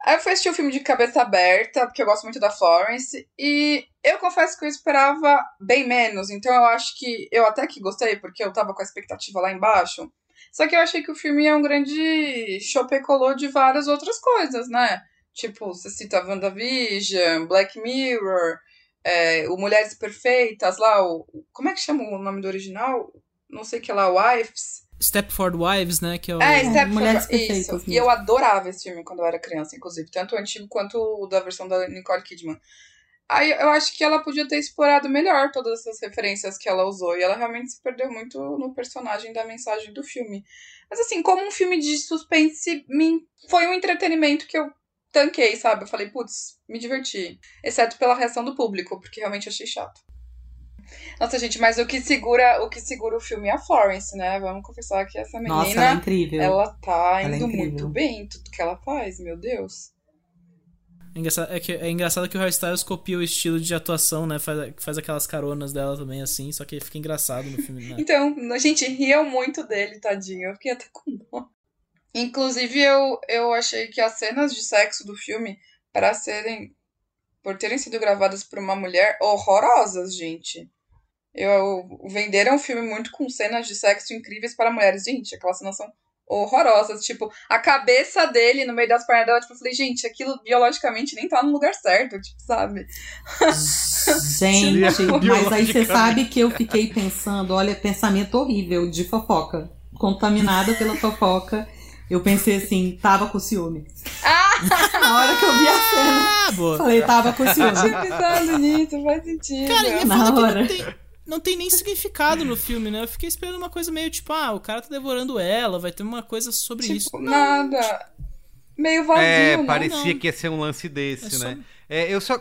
D: Aí eu fui assistir o filme de cabeça aberta, porque eu gosto muito da Florence, e eu confesso que eu esperava bem menos, então eu acho que eu até que gostei, porque eu tava com a expectativa lá embaixo. Só que eu achei que o filme é um grande chopecolô de várias outras coisas, né? Tipo, você cita WandaVision, Black Mirror, é, o Mulheres Perfeitas lá, o. Como é que chama o nome do original? Não sei o que lá, Wives.
B: Stepford Wives, né? Que é, o...
D: é Stepford Mulheres Isso. Mesmo. E eu adorava esse filme quando eu era criança, inclusive. Tanto o antigo quanto o da versão da Nicole Kidman. Aí eu acho que ela podia ter explorado melhor todas essas referências que ela usou. E ela realmente se perdeu muito no personagem da mensagem do filme. Mas assim, como um filme de suspense, me... foi um entretenimento que eu tanquei, sabe? Eu falei, putz, me diverti. Exceto pela reação do público, porque realmente achei chato. Nossa, gente, mas o que segura o que segura o filme é a Florence, né? Vamos confessar que essa menina. Nossa, ela é incrível. Ela tá ela é indo é muito bem em tudo que ela faz, meu Deus.
B: É engraçado, é, que, é engraçado que o Harry Styles copia o estilo de atuação, né? Faz, faz aquelas caronas dela também, assim, só que fica engraçado no filme. Né?
D: então, a gente riu muito dele, tadinho. Eu fiquei até com dó. Inclusive, eu, eu achei que as cenas de sexo do filme, para serem. por terem sido gravadas por uma mulher, horrorosas, gente. Eu, venderam um filme muito com cenas de sexo incríveis para mulheres. Gente, aquelas cenas são horrorosas. Tipo, a cabeça dele no meio das pernas dela, tipo, eu falei, gente, aquilo biologicamente nem tá no lugar certo, tipo, sabe?
C: Gente, mas aí você sabe que eu fiquei pensando, olha, pensamento horrível de fofoca. Contaminada pela fofoca. Eu pensei assim, tava com ciúme.
D: Ah!
C: Na hora que eu vi a cena,
B: Ah,
C: falei, tava com ciúme.
D: Eu tinha pensado nisso, faz sentido.
B: Cara, e é que
C: hora.
B: não tem, não tem nem significado no filme, né? Eu fiquei esperando uma coisa meio tipo, ah, o cara tá devorando ela, vai ter uma coisa sobre isso.
D: Tipo, nada. Meio vazio,
A: É,
D: né?
A: parecia
B: Não.
A: que ia ser um lance desse,
B: É só-
A: né? É, eu só.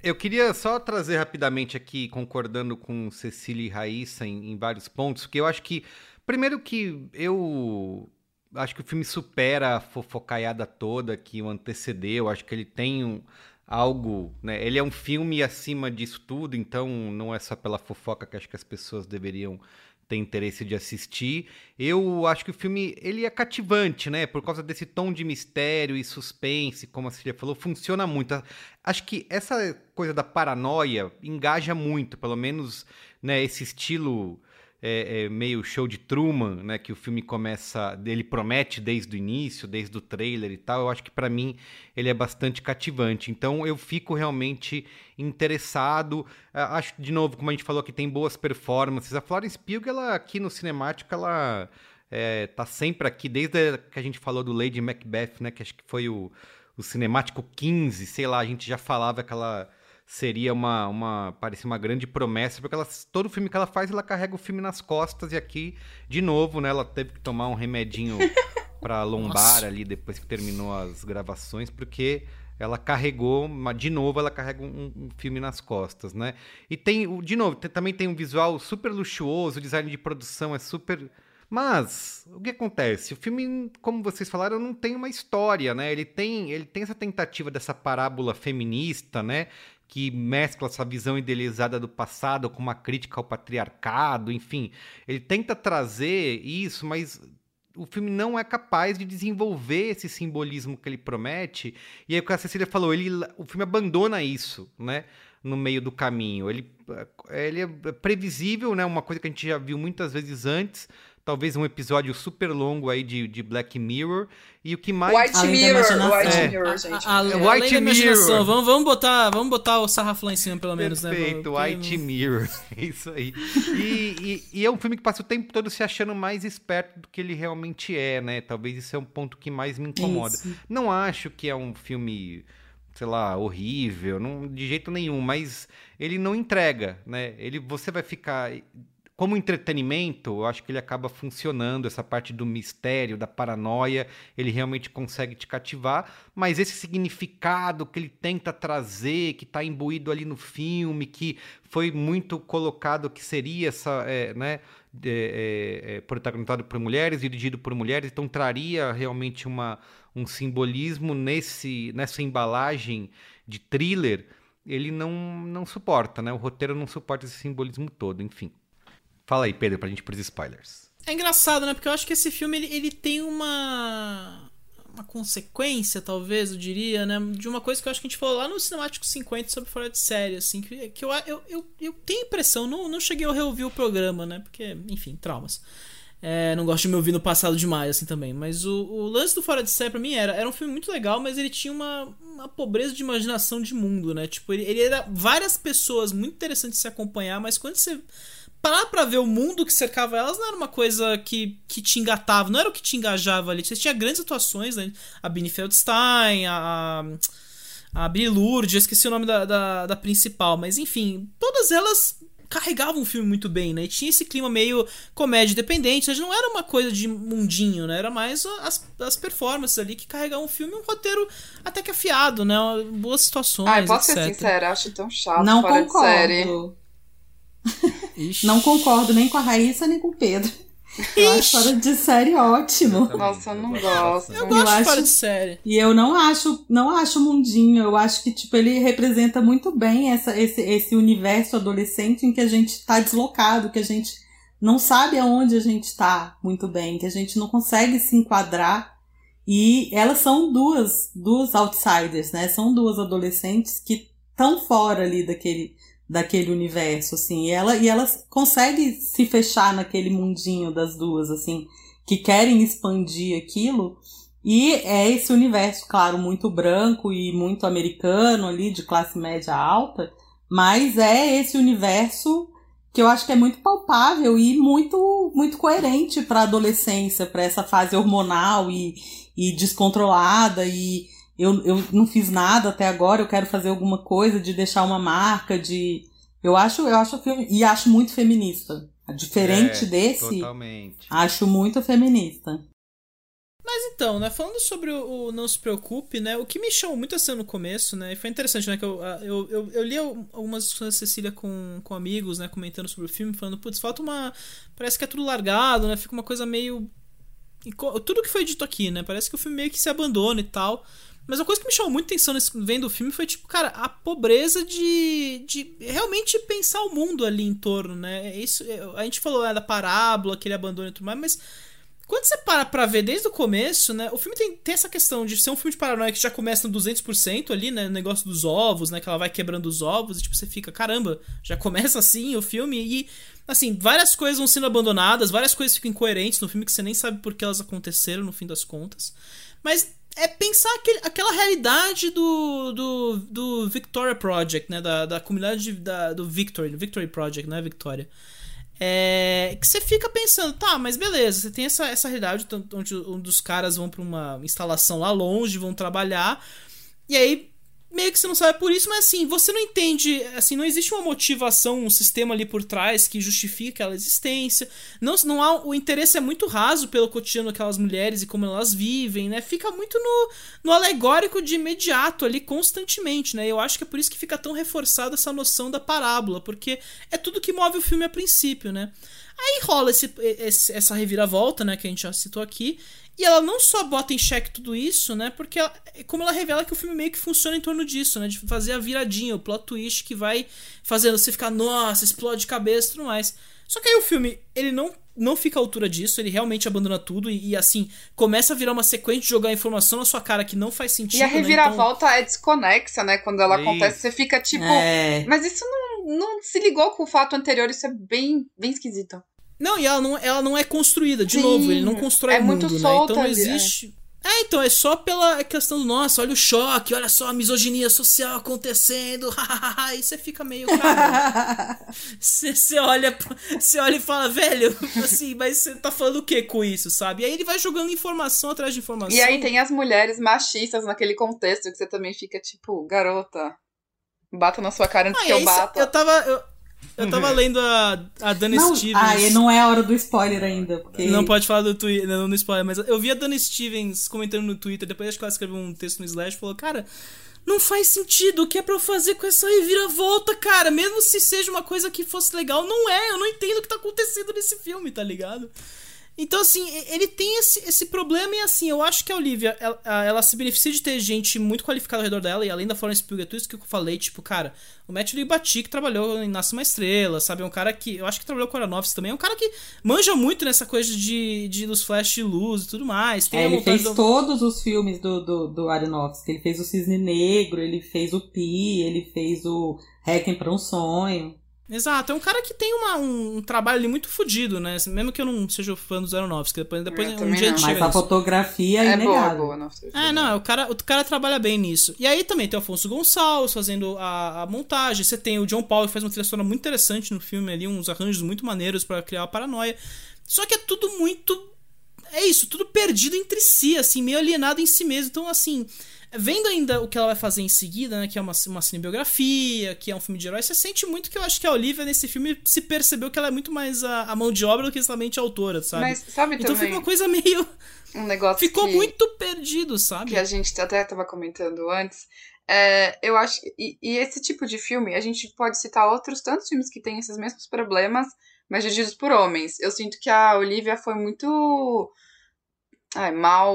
A: Eu queria só trazer rapidamente aqui, concordando com Cecília e Raíssa em, em vários pontos, porque eu acho que. Primeiro que eu. Acho que o filme supera a fofocaiada toda que o antecedeu. Acho que ele tem um, algo. Né? Ele é um filme acima disso tudo, então não é só pela fofoca que acho que as pessoas deveriam ter interesse de assistir. Eu acho que o filme ele é cativante, né? Por causa desse tom de mistério e suspense, como a Cília falou, funciona muito. Acho que essa coisa da paranoia engaja muito, pelo menos, né? Esse estilo é, é, meio show de Truman, né? Que o filme começa, ele promete desde o início, desde o trailer e tal. Eu acho que para mim ele é bastante cativante. Então eu fico realmente interessado. Ah, Acho de novo, como a gente falou, que tem boas performances. A Florence Pugh, ela aqui no cinemático, ela é, tá sempre aqui desde que a gente falou do Lady Macbeth, né? Que acho que foi o, o cinemático 15, sei lá. A gente já falava que ela seria uma, uma parecia uma grande promessa, porque ela, todo filme que ela faz, ela carrega o filme nas costas, e aqui, de novo, né, ela teve que tomar um remedinho pra lombar
B: Nossa.
A: ali depois que terminou as gravações, porque ela carregou, mas de novo ela carrega um, um filme nas costas, né? E tem, de novo, tem- também tem um visual super luxuoso, o design de produção é super mas o que acontece? O filme, como vocês falaram, não tem uma história, né? Ele tem, ele tem essa tentativa dessa parábola feminista, né? Que mescla essa visão idealizada do passado com uma crítica ao patriarcado, enfim. Ele tenta trazer isso, mas o filme não é capaz de desenvolver esse simbolismo que ele promete. E aí o que a Cecília falou, ele, o filme abandona isso, né? No meio do caminho. Ele, ele é previsível, né? Uma coisa que a gente já viu muitas vezes antes. Talvez um episódio super longo aí de, de Black Mirror. E o que mais.
D: White Mirror. White
A: É.
D: Mirror, gente.
B: A, a,
A: White
B: além da imaginação,
A: Mirror.
B: vamos, vamos, botar, vamos botar o sarrafo lá em cima, pelo menos, né?
A: Perfeito,
B: Porque-
A: White Mirror. É isso aí. E, e- e é um filme que passa o tempo todo se achando mais esperto do que ele realmente é, né? Talvez isso é um ponto que mais me incomoda.
C: Isso.
A: Não acho que é um filme, sei lá, horrível, não, de jeito nenhum, mas ele não entrega, né? Ele, você vai ficar. Como entretenimento, eu acho que ele acaba funcionando, essa parte do mistério, da paranoia, ele realmente consegue te cativar, mas esse significado que ele tenta trazer, que está imbuído ali no filme, que foi muito colocado que seria essa, é, né, é, é, é, protagonizado por mulheres, dirigido por mulheres, então traria realmente uma, um simbolismo nesse, nessa embalagem de thriller, ele não, não suporta, né? O roteiro não suporta esse simbolismo todo, enfim. Fala aí, Pedro, pra gente ir pros spoilers.
B: É engraçado, né? Porque eu acho que esse filme ele, ele tem uma uma consequência, talvez, eu diria, né? De uma coisa que eu acho que a gente falou lá no Cinemático 50 sobre fora de série, assim, que, que eu, eu, eu, eu tenho impressão, não, não cheguei a reouvir o programa, né? Porque, enfim, traumas. É, não gosto de me ouvir no passado demais, assim, também. Mas o, o lance do Fora de Série, pra mim, era, era um filme muito legal, mas ele tinha uma, uma pobreza de imaginação de mundo, né? Tipo, ele, ele era várias pessoas muito interessantes de se acompanhar, mas quando você parar pra ver o mundo que cercava elas, não era uma coisa que, que te engatava, não era o que te engajava ali. Você tinha grandes atuações, né? A Bini Feldstein, a... A Bri Lourdes, eu esqueci o nome da, da, da principal, mas enfim, todas elas carregavam o filme muito bem, né? E tinha esse clima meio comédia independente, mas não era uma coisa de mundinho, né? Era mais as, as performances ali que carregavam o filme, um roteiro até que afiado, né? Boas situações,
D: Ai, posso
B: etc.
D: ser sincera, acho tão chato
C: Não
D: fora de série.
B: Ixi.
C: Não concordo nem com a Raíssa nem com o Pedro. Eu acho fora de série ótimo.
D: Nossa, eu não gosto.
B: Eu gosto de
C: acho-
B: fora de série.
C: E eu não acho, não acho mundinho. Eu acho que tipo ele representa muito bem essa, esse, esse universo adolescente em que a gente tá deslocado, que a gente não sabe aonde a gente tá muito bem, que a gente não consegue se enquadrar. E elas são duas, duas outsiders, né? São duas adolescentes que estão fora ali daquele daquele universo, assim. E ela, e ela consegue se fechar naquele mundinho das duas, assim, que querem expandir aquilo. E é esse universo, claro, muito branco e muito americano ali, de classe média alta, mas é esse universo que eu acho que é muito palpável e muito muito coerente para a adolescência, para essa fase hormonal e, e descontrolada e eu, eu não fiz nada até agora, eu quero fazer alguma coisa de deixar uma marca de eu acho eu acho o filme e acho muito feminista. Diferente
A: É,
C: desse,
A: totalmente.
C: acho muito feminista.
B: Mas então, né, falando sobre o, o Não Se Preocupe, né, o que me chamou muito assim no começo, né, e foi interessante, né, que eu, eu, eu, eu li algumas discussões da Cecília com, com amigos, né, comentando sobre o filme, falando, putz, falta uma... parece que é tudo largado, né, fica uma coisa meio... Tudo que foi dito aqui, né, parece que o filme meio que se abandona e tal... Mas uma coisa que me chamou muita atenção nesse, vendo o filme foi, tipo, cara, a pobreza de, de realmente pensar o mundo ali em torno, né? Isso, a gente falou é, da parábola, aquele abandono e tudo mais, mas quando você para pra ver desde o começo, né? O filme tem, tem essa questão de ser um filme de paranoia que já começa no 200% ali, né? O negócio dos ovos, né? Que ela vai quebrando os ovos e, tipo, você fica, caramba, já começa assim o filme e, assim, várias coisas vão sendo abandonadas, várias coisas ficam incoerentes no filme que você nem sabe por que elas aconteceram no fim das contas. Mas é pensar aquele, aquela realidade do, do, do Victoria Project, né? Da, da comunidade da, do Victory, do Victory Project, né? Victoria. É, que você fica pensando, tá, mas beleza, você tem essa, essa realidade onde um caras vão pra uma instalação lá longe, vão trabalhar, e aí meio que você não sabe por isso, mas assim, você não entende, assim, não existe uma motivação, um sistema ali por trás que justifique aquela existência. Não, não há, o interesse é muito raso pelo cotidiano daquelas mulheres e como elas vivem, né? Fica muito no, no alegórico de imediato ali constantemente, né? Eu acho que é por isso que fica tão reforçada essa noção da parábola, porque é tudo que move o filme a princípio, né? Aí rola esse, esse- essa reviravolta, né, que a gente já citou aqui, e ela não só bota em xeque tudo isso, né, porque ela- como ela revela que o filme meio que funciona em torno disso, né, de fazer a viradinha, o plot twist que vai fazendo você ficar, nossa, explode cabeça e tudo mais. Só que aí o filme, ele não, não fica à altura disso, ele realmente abandona tudo e, e, assim, começa a virar uma sequência de jogar informação na sua cara que não faz sentido,
D: E a
B: né, então-
D: reviravolta é desconexa, né? Quando ela
B: Isso.
D: acontece, você fica tipo.
B: É.
D: Mas isso não, não se ligou com o fato anterior, isso é bem, bem esquisito.
B: Não, e ela não, ela não é construída, de
D: Sim,
B: novo, ele não constrói
D: é muito
B: mundo, né?
D: solta
B: Então não
D: é.
B: existe. É, então, é só pela questão do, nossa, olha o choque, olha só a misoginia social acontecendo, e você fica meio, cara... Você você olha, você olha e fala, velho, assim, mas você tá falando o que com isso, sabe? E aí ele vai jogando informação atrás de informação.
D: E aí tem as mulheres machistas naquele contexto que você também fica tipo, garota, bata na sua cara antes
B: Ah,
D: que eu
B: aí
D: bata.
B: Eu tava, eu, eu tava lendo a, a Dana
C: Não,
B: Stevens.
C: ah, e não é a hora do spoiler ainda. Porque...
B: Não pode falar do Twitter, não no spoiler, mas eu vi a Dana Stevens comentando no Twitter, depois acho que ela escreveu um texto no Slash e falou, cara, não faz sentido, o que é pra eu fazer com essa reviravolta, cara? Mesmo se seja uma coisa que fosse legal, não é, eu não entendo o que tá acontecendo nesse filme, tá ligado? Então, assim, ele tem esse, esse problema e, assim, eu acho que a Olivia, ela, a- ela se beneficia de ter gente muito qualificada ao redor dela, e além da Florence Pugh, é tudo isso que eu falei, tipo, cara, o Matt Libati, que trabalhou em Nasce Uma Estrela, sabe? É um cara que, eu acho que trabalhou com o Aronofsky também, é um cara que manja muito nessa coisa de, de dos flash de luz e tudo mais. Tem
C: É,
B: a
C: ele fez
B: do-
C: todos os filmes do, do, do Aronofsky. Ele fez o Cisne Negro, ele fez o Pi, ele fez o Requiem para um Sonho.
B: Exato, é um cara que tem uma, um, um trabalho ali muito fodido, né? Mesmo que eu não seja fã dos Aronofsky, depois, depois
D: Eu
B: um dia a
D: não.
C: Mas a fotografia é,
D: É boa, boa, não sei.
B: É, não, o cara, o cara trabalha bem nisso. E aí também tem o Afonso Gonçalves fazendo a, a montagem. Você tem o John Paul que faz uma trilha sonora muito interessante no filme ali, uns arranjos muito maneiros pra criar a paranoia. Só que é tudo muito. É isso, tudo perdido entre si, assim, meio alienado em si mesmo. Então, assim, vendo ainda o que ela vai fazer em seguida, né? Que é uma, uma cinebiografia, que é um filme de herói, você sente muito que eu acho que a Olivia nesse filme se percebeu que ela é muito mais a, a mão de obra do que exatamente a autora, sabe?
D: Mas sabe
B: então
D: também-
B: fica uma coisa meio.
D: Um negócio
B: Ficou
D: que-
B: muito perdido, sabe?
D: que a gente até estava comentando antes. É, eu acho e, e esse tipo de filme, a gente pode citar outros tantos filmes que têm esses mesmos problemas, mas dirigidos por homens. Eu sinto que a Olivia foi muito ai, mal,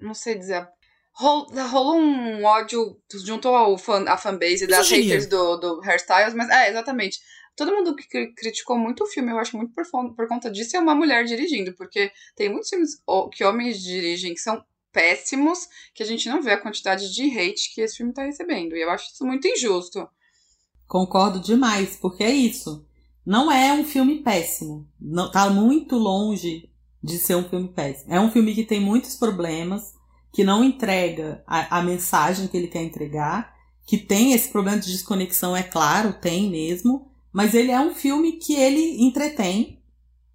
D: não sei dizer. Rol- Rolou um ódio, juntou ao fan, a fanbase das haters do, do Hairstyles, mas é, exatamente. Todo mundo que cri- criticou muito o filme, eu acho muito por, por conta disso, é uma mulher dirigindo, porque tem muitos filmes que homens dirigem que são péssimos, que a gente não vê a quantidade de hate que esse filme tá recebendo. E eu acho isso muito injusto.
C: Concordo demais, porque é isso. Não é um filme péssimo. Não, tá muito longe de ser um filme péssimo. É um filme que tem muitos problemas, que não entrega a, a mensagem que ele quer entregar, que tem esse problema de desconexão, é claro, tem mesmo, mas ele é um filme que ele entretém,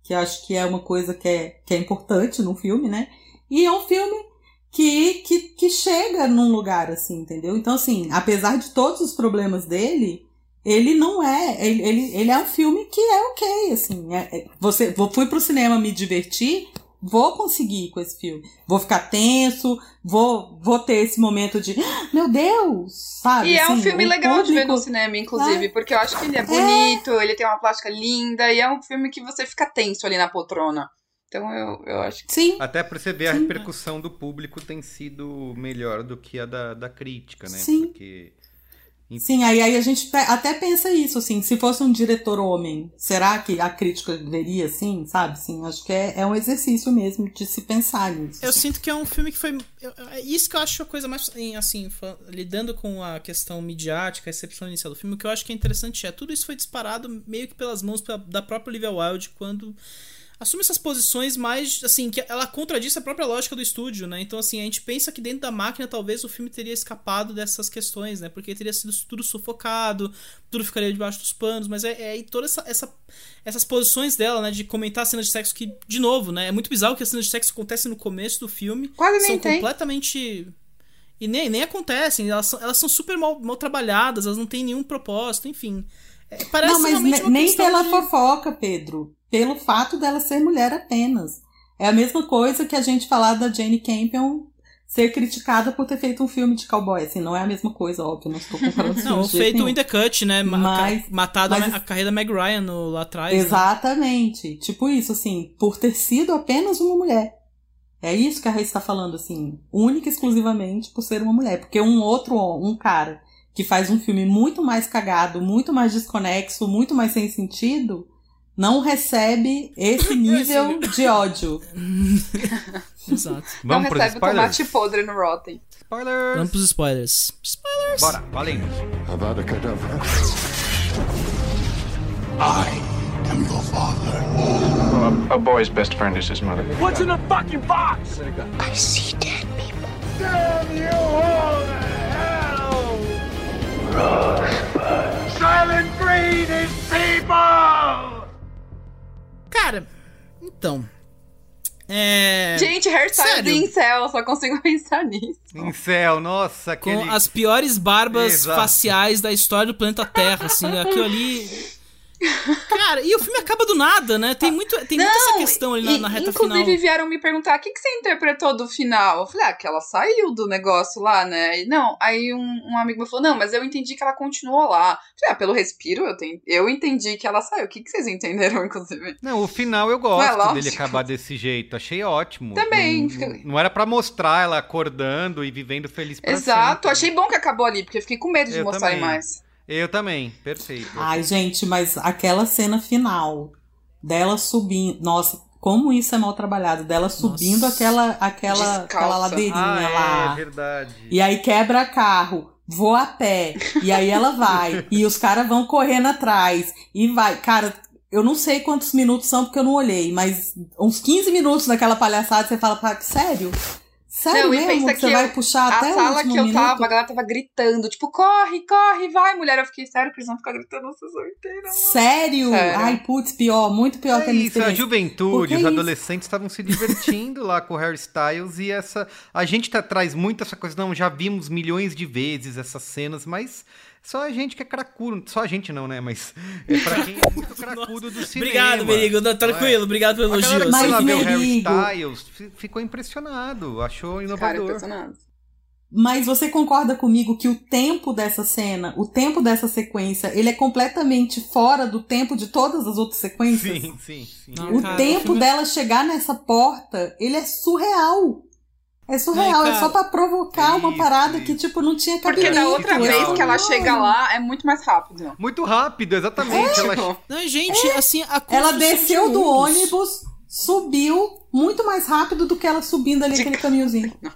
C: que eu acho que é uma coisa que é, que é importante no filme, né? E é um filme que, que, que chega num lugar assim, entendeu? Então, assim, apesar de todos os problemas dele, ele não é. Ele, ele, ele é um filme que é ok, assim. É, é, você, fui pro cinema me divertir, vou conseguir com esse filme. Vou ficar tenso, vou, vou ter esse momento de, ah, meu Deus, sabe?
D: E é um
C: assim,
D: filme legal de ver
C: público-
D: no cinema, inclusive,
C: É.
D: porque eu acho que ele é bonito, ele tem uma plástica linda, e é um filme que você fica tenso ali na poltrona. Então eu, eu acho que.
C: Sim.
A: Até pra você ver, a repercussão do público tem sido melhor do que a da, da crítica, né?
C: Sim.
A: Porque.
C: Sim, aí, aí a gente até pensa isso, assim, se fosse um diretor homem, será que a crítica veria assim, sabe? Sim, acho que é, é um exercício mesmo de se pensar nisso.
B: Eu sinto que é um filme que foi. É isso que eu acho a coisa mais. Assim, lidando com a questão midiática, a recepção inicial do filme, o que eu acho que é interessante é tudo isso foi disparado meio que pelas mãos da própria Olivia Wilde quando assume essas posições mais, assim, que ela contradiz a própria lógica do estúdio, né? Então, assim, a gente pensa que dentro da máquina talvez o filme teria escapado dessas questões, né? Porque teria sido tudo sufocado, tudo ficaria debaixo dos panos, mas é, é aí toda essa, essa- essas posições dela, né? De comentar cenas de sexo que, de novo, né? É muito bizarro que as cenas de sexo acontecem no começo do filme.
D: Quase nem
B: são
D: tem.
B: completamente... E nem, nem acontecem, elas são, elas são super mal, mal trabalhadas, elas não têm nenhum propósito, enfim. É, parece
C: não, mas ne- nem pela
B: de-
C: fofoca, Pedro. Pelo fato dela ser mulher apenas. É a mesma coisa que a gente falar da Jane Campion ser criticada por ter feito um filme de cowboy. Assim, não é a mesma coisa, óbvio. Não estou comparando
B: Não, feito
C: nenhum.
B: in the cut, né? Ma-
C: Mas-
B: matado a-
C: mas-
B: a, carreira da Meg Ryan no- lá atrás. né?
C: Exatamente. Tipo isso, assim, por ter sido apenas uma mulher. É isso que a Raíssa está falando, assim, única e exclusivamente por ser uma mulher. Porque um outro, um cara que faz um filme muito mais cagado, muito mais desconexo, muito mais sem sentido, não recebe esse nível de ódio.
B: Exato.
D: Não
A: Vamos pros
D: recebe o
A: spoilers?
D: tomate podre no Rotten.
A: Spoilers!
B: Vamos pros spoilers. Spoilers!
A: Bora, valendo.
E: Avada Kedavra.
H: I am your father.
I: A, a boy's best friend is his mother.
H: What's in the fucking box? I see dead people. Damn you all. Silent Green is people!
B: Cara, então. É.
D: Gente, hairstyle
B: Sério?
D: de incel, só consigo pensar nisso.
A: Em céu, nossa, aquele...
B: Com as piores barbas
A: Exato.
B: faciais da história do planeta Terra, assim, aquilo ali. Cara, e o filme acaba do nada, né? Tem, muito, tem muita essa questão ali na, na reta
D: inclusive
B: final.
D: vieram me perguntar o que, que você interpretou do final. Eu falei, ah, que ela saiu do negócio lá, né? E não, aí um, um amigo me falou, não, mas eu entendi que ela continuou lá. Eu falei, ah, pelo respiro, eu, ten- eu entendi que ela saiu. O que, que vocês entenderam, inclusive?
A: Não, o final eu
D: Não
A: gosto
D: é
A: dele acabar desse jeito. Achei ótimo.
D: Também,
A: Não, não- não era pra mostrar ela acordando e vivendo feliz pra
D: Exato,
A: sempre.
D: achei bom que acabou ali, porque eu fiquei com medo de
A: Eu
D: mostrarem mais.
A: Eu também, perfeito.
C: Ai, gente, mas aquela cena final dela subindo. Nossa, como isso é mal trabalhado. Dela subindo aquela, aquela,
D: Descalça.
C: aquela ladeirinha
A: Ah,
C: lá.
A: é verdade.
C: E aí quebra carro, voa a pé, e aí ela vai, e os caras vão correndo atrás, e vai. Cara, eu não sei quantos minutos são porque eu não olhei, mas uns 15 minutos daquela palhaçada, você fala, pá, sério? Sério
D: Não, e
C: mesmo
D: pensa
C: que você vai puxar
D: a
C: até o
D: sala que eu
C: minuto?
D: tava, a galera tava gritando, tipo, corre, corre, vai, mulher. Eu fiquei, sério que eles vão ficar gritando a sessão inteira?
C: Sério?
D: Sério.
C: Ai, putz, pior, muito pior que a
A: É
C: minha
A: isso, a
C: experiência.
A: juventude, os
C: é
A: adolescentes estavam se divertindo lá com o Harry Styles e essa. A gente tá, traz muito essa coisa, não, já vimos milhões de vezes essas cenas, mas só a gente que é cracudo. Só a gente não, né? Mas é pra quem é muito cracudo do cinema.
B: Obrigado, Merigo. Não, Tranquilo, obrigado pelo elogio.
A: lá
C: Mas,
A: ver o Harry
C: Merigo-
A: Styles fi- ficou impressionado, achou
D: Cara,
A: inovador.
D: impressionante.
C: Mas você concorda comigo que o tempo dessa cena, o tempo dessa sequência, ele é completamente fora do tempo de todas as outras sequências?
A: Sim, sim, sim.
B: Não,
C: O
B: cara,
C: tempo
B: filme-
C: dela chegar nessa porta, ele é surreal. É surreal, é só pra provocar uma
A: isso,
C: parada
A: isso.
C: que, tipo, não tinha
D: Porque
C: cabimento.
D: da outra
C: é
D: vez que ela chega lá, é muito mais rápido.
A: Muito rápido, exatamente. Ela...
D: Tipo,
B: Não, gente, assim, a
C: Ela desceu
B: de
C: do ônibus, subiu muito mais rápido do que ela subindo ali aquele caminhozinho.
B: Não,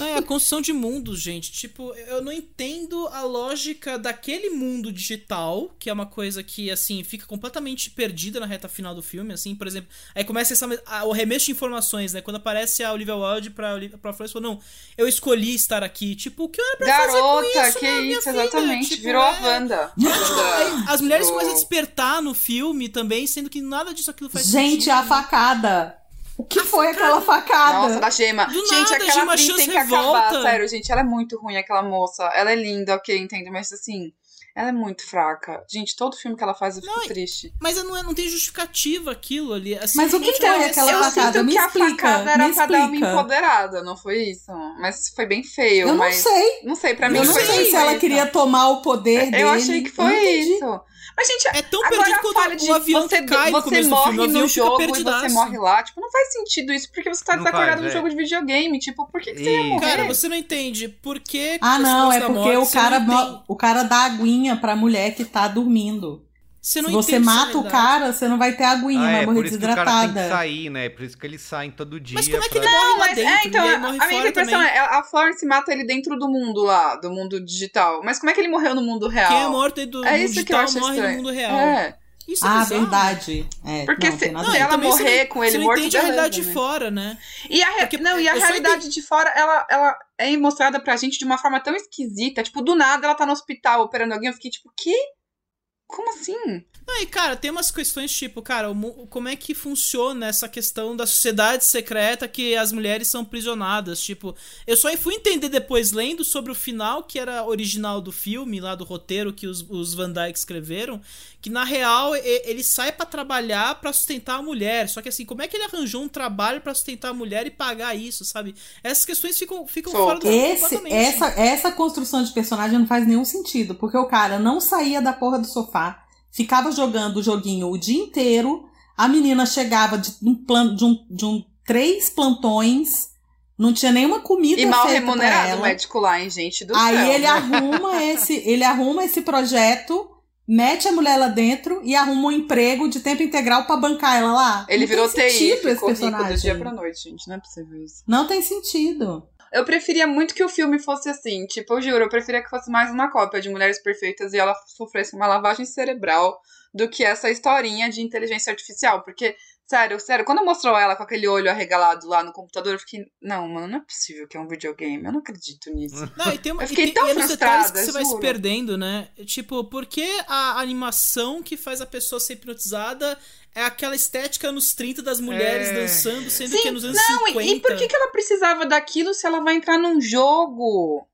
B: é a construção de mundos, gente. Tipo, eu não entendo a lógica daquele mundo digital, que é uma coisa que, assim, fica completamente perdida na reta final do filme, assim, por exemplo. Aí começa essa, a, o remesso de informações, né? Quando aparece a Olivia Wilde pra, pra Florence, falou, não, eu escolhi estar aqui. Tipo, o que eu era pra
D: Garota,
B: fazer com isso,
D: que
B: né,
D: isso, exatamente.
B: Tipo,
D: Virou
B: é...
D: a Wanda.
B: Aí As mulheres
D: Do-
B: começam a despertar no filme também, sendo que nada disso aquilo faz
C: Gente,
B: sentido.
C: a facada. O que foi aquela facada?
D: Nossa, da Gema.
B: Do
D: gente,
B: nada,
D: aquela
B: Gema
D: atriz tem que acabar,
B: revolta.
D: sério, gente. Ela é muito ruim, aquela moça. Ela é linda, ok, entendo, mas assim, ela é muito fraca. Gente, todo filme que ela faz eu fico triste.
B: Mas não, é, não tem justificativa aquilo ali. é
C: Mas o que
B: simplesmente
C: foi
B: ela-
C: aquela
D: eu
C: facada?
D: sinto
C: Me
D: que a
C: explica,
D: facada era pra dar uma empoderada, não foi isso? Mas foi bem feio.
C: Eu não
D: mas...
C: sei.
D: Não sei, pra mim
C: Eu não
D: foi
C: sei se ela queria tomar o poder dele.
D: Eu achei que
C: Eu não
D: foi
C: entendi.
D: isso. Mas, gente,
B: É tão
D: agora
B: perdido
D: a
B: quanto
D: falha
B: o
D: de
B: avião
D: você,
B: que cai no
D: você
B: começo do
D: morre
B: filme,
D: no jogo e você morre lá. Tipo, não faz sentido isso, porque você tá desacordado no
A: é.
D: jogo de videogame. Tipo, por que, que você ia morrer?
B: Cara, você não entende por que.
C: Ah, não, é porque
B: morte,
C: o cara, o cara dá aguinha pra mulher que tá dormindo.
B: Você não
C: Se você mata o cara, você não vai ter aguinha,
A: Ah,
C: vai
A: é
C: morrer
A: por isso que o cara tem que
C: desidratada.
A: sair, né? Por isso que eles saem todo dia.
B: Mas como é que
A: pra-
B: ele morre
D: Não,
B: lá
D: mas
B: dentro?
D: é, então, a
B: morre
D: a minha
B: também.
D: é, a Florence mata ele dentro do mundo lá, do mundo digital. Mas como é que ele morreu no mundo real?
B: Quem é morto do
D: É
B: mundo
D: isso que eu
B: digital
D: acho
B: morre
D: estranho.
B: no mundo real.
D: É.
B: Isso é
C: Ah,
B: bizarro.
C: verdade. É,
D: Porque
C: não,
D: se- não,
C: ver.
D: ela morrer
B: não-
D: com ele
B: você não
D: morto,
B: entende a realidade de
D: né?
B: fora, né?
D: E a, re- não, e a realidade de fora, ela, ela é mostrada pra gente de uma forma tão esquisita. Tipo, do nada ela tá no hospital operando alguém. Eu fiquei tipo, que? Como assim?
B: Não, e cara, tem umas questões tipo, cara, como é que funciona essa questão da sociedade secreta que as mulheres são prisionadas? Tipo, eu só fui entender depois, lendo sobre o final que era original do filme, lá do roteiro que os, os Van Dyke escreveram, que na real ele sai pra trabalhar pra sustentar a mulher. Só que assim, como é que ele arranjou um trabalho pra sustentar a mulher e pagar isso, sabe? Essas questões ficam, ficam fora do
C: Esse,
B: completamente.
C: essa, essa construção de personagem não faz nenhum sentido, porque o cara não saía da porra do sofá, ficava jogando o joguinho o dia inteiro, a menina chegava de um de um, de um três plantões, não tinha nenhuma comida
D: E mal remunerado o médico lá, hein, gente do
C: Aí
D: céu.
C: ele arruma esse, ele arruma esse projeto, mete a mulher lá dentro e arruma um emprego de tempo integral pra bancar ela lá.
D: Ele
C: Não
D: virou TI,
C: sentido esse
D: ficou rico do
C: personagem.
D: dia pra noite, gente. Não é possível isso.
C: Não tem sentido.
D: Eu preferia muito que o filme fosse assim. Tipo, eu juro, eu preferia que fosse mais uma cópia de Mulheres Perfeitas e ela sofresse uma lavagem cerebral do que essa historinha de inteligência artificial. Porque, sério, sério, quando mostrou ela com aquele olho arregalado lá no computador, eu fiquei, não, mano, não é possível que é um videogame. Eu não acredito nisso.
B: Não, e tem, uma-
D: Eu fiquei
B: e tem,
D: tão
B: e é
D: frustrada,
B: que você vai se
D: juro.
B: perdendo, né? Tipo, por que a animação que faz a pessoa ser hipnotizada é aquela estética nos 30 das mulheres
A: É.
B: dançando, sendo que é
D: Sim,
B: nos anos
D: não, e-
B: 50.
D: e por que, que ela precisava daquilo se ela vai entrar num jogo?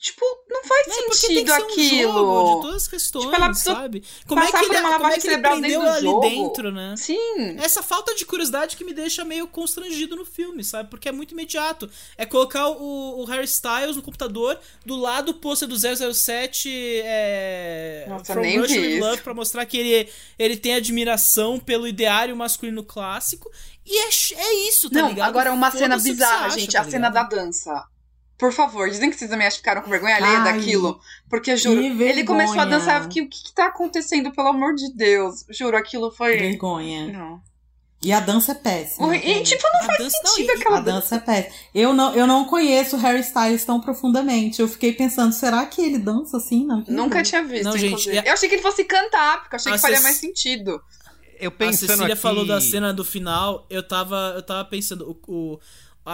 D: Tipo, não faz
B: Não, tem
D: sentido
B: que ser um
D: aquilo.
B: jogo de todas as questões,
D: Tipo, ela precisou
B: sabe? Como é que
D: passar
B: ele,
D: por uma
B: como é
D: lavagem
B: que ele
D: cerebral
B: prendeu
D: dentro do
B: ali
D: jogo.
B: dentro, né?
D: Sim.
B: Essa falta de curiosidade que me deixa meio constrangido no filme, sabe? Porque é muito imediato. É colocar o, o Harry Styles no computador, do lado o pôster do 007 é,
D: Nossa,
B: From
D: nem
B: Russia
D: vi.
B: Love pra mostrar que ele, ele tem admiração pelo ideário masculino clássico. E é, é isso, tá
D: não,
B: ligado?
D: agora uma cena
B: Foda-se o que
D: bizarra,
B: acha,
D: gente.
B: tá
D: a cena da
B: ligado?
D: dança. Por favor, dizem que vocês também que ficaram com vergonha alheia
C: Ai,
D: daquilo. Porque, juro,
C: que
D: ele começou a dançar. Eu fiquei, o que, que tá acontecendo, pelo amor de Deus? Juro, aquilo foi.
C: Vergonha.
D: Não.
C: E a dança é péssima.
D: E,
C: gente.
D: tipo, não
B: A
D: faz
B: dança- não,
D: sentido
B: e-
D: aquela
C: A dança é péssima. Eu não, eu não conheço o Harry Styles tão profundamente. Eu fiquei pensando, será que ele dança assim na vida?
D: Nunca tinha visto,
B: Não, gente, a-
D: Eu achei que ele fosse cantar, porque eu achei
B: A
D: que faria
B: Cec-
D: mais sentido.
A: Eu
B: A
A: pensando
B: Cecília
A: aqui...
B: falou da cena do final, eu tava, eu tava pensando, o, o-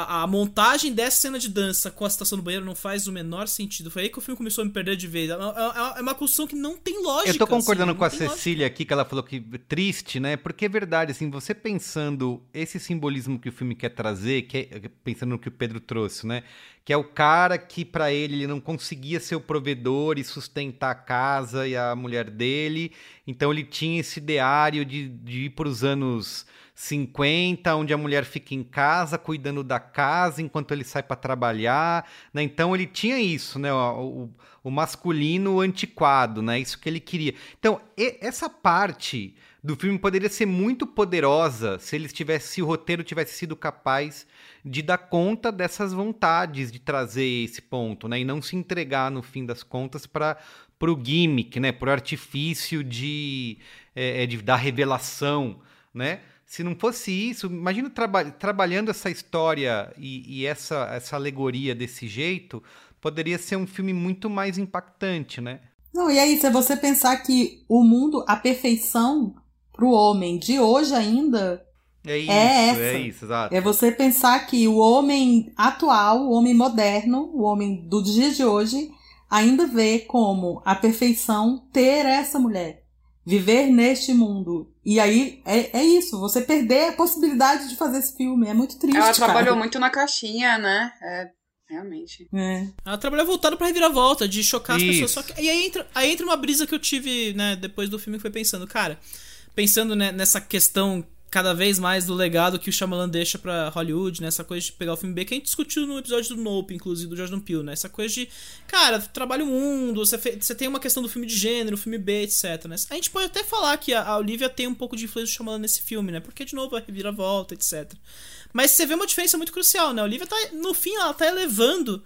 B: a, a montagem dessa cena de dança com a situação do banheiro não faz o menor sentido. Foi aí que o filme começou a me perder de vez. É, é- é uma construção que não tem lógica.
A: Eu tô concordando
B: assim,
A: com a
B: tem lógica.
A: Cecília aqui, que ela falou que triste, né? Porque é verdade, assim, você pensando esse simbolismo que o filme quer trazer, que é- pensando no que o Pedro trouxe, né? Que é o cara que pra ele ele não conseguia ser o provedor e sustentar a casa e a mulher dele, então ele tinha esse ideário de, de ir pros anos 50, onde a mulher fica em casa cuidando da casa enquanto ele sai para trabalhar, né? Então ele tinha isso, né? O, o- masculino antiquado, né? Isso que ele queria. Então, e- essa parte do filme poderia ser muito poderosa se eles tivessem, se o roteiro tivesse sido capaz de dar conta dessas vontades de trazer esse ponto, né? E não se entregar no fim das contas para o gimmick, né? Para o artifício de, é, é, de da revelação, né? Se não fosse isso, imagina traba trabalhando essa história e, e, essa, essa alegoria desse jeito, poderia ser um filme muito mais impactante, né?
C: Não, e aí, se você pensar que o mundo, a perfeição para o homem de hoje ainda
A: é isso,
C: é, essa.
A: é isso, exato.
C: É você pensar que o homem atual, o homem moderno, o homem do dia de hoje, ainda vê como a perfeição ter essa mulher. Viver neste mundo. E aí é, é isso, você perder a possibilidade de fazer esse filme. É muito triste.
D: Ela
C: cara.
D: trabalhou muito na caixinha, né? É, realmente.
C: É.
B: Ela trabalhou voltado pra reviravolta, de chocar as
A: Isso.
B: pessoas. Só que, e aí entra, aí entra uma brisa que eu tive, né, depois do filme que foi pensando, cara, pensando né, nessa questão cada vez mais do legado que o Shyamalan deixa pra Hollywood, né? Essa coisa de pegar o filme B, que a gente discutiu no episódio do Nope, inclusive, do Jordan Peele, né? Essa coisa de, cara, trabalho mundo, você, fe- você tem uma questão do filme de gênero, filme B, etc, né? A gente pode até falar que a, Olivia tem um pouco de influência do Shyamalan nesse filme, né? Porque, de novo, a reviravolta, etc. Mas você vê uma diferença muito crucial, né? A Olivia tá, no fim, ela tá elevando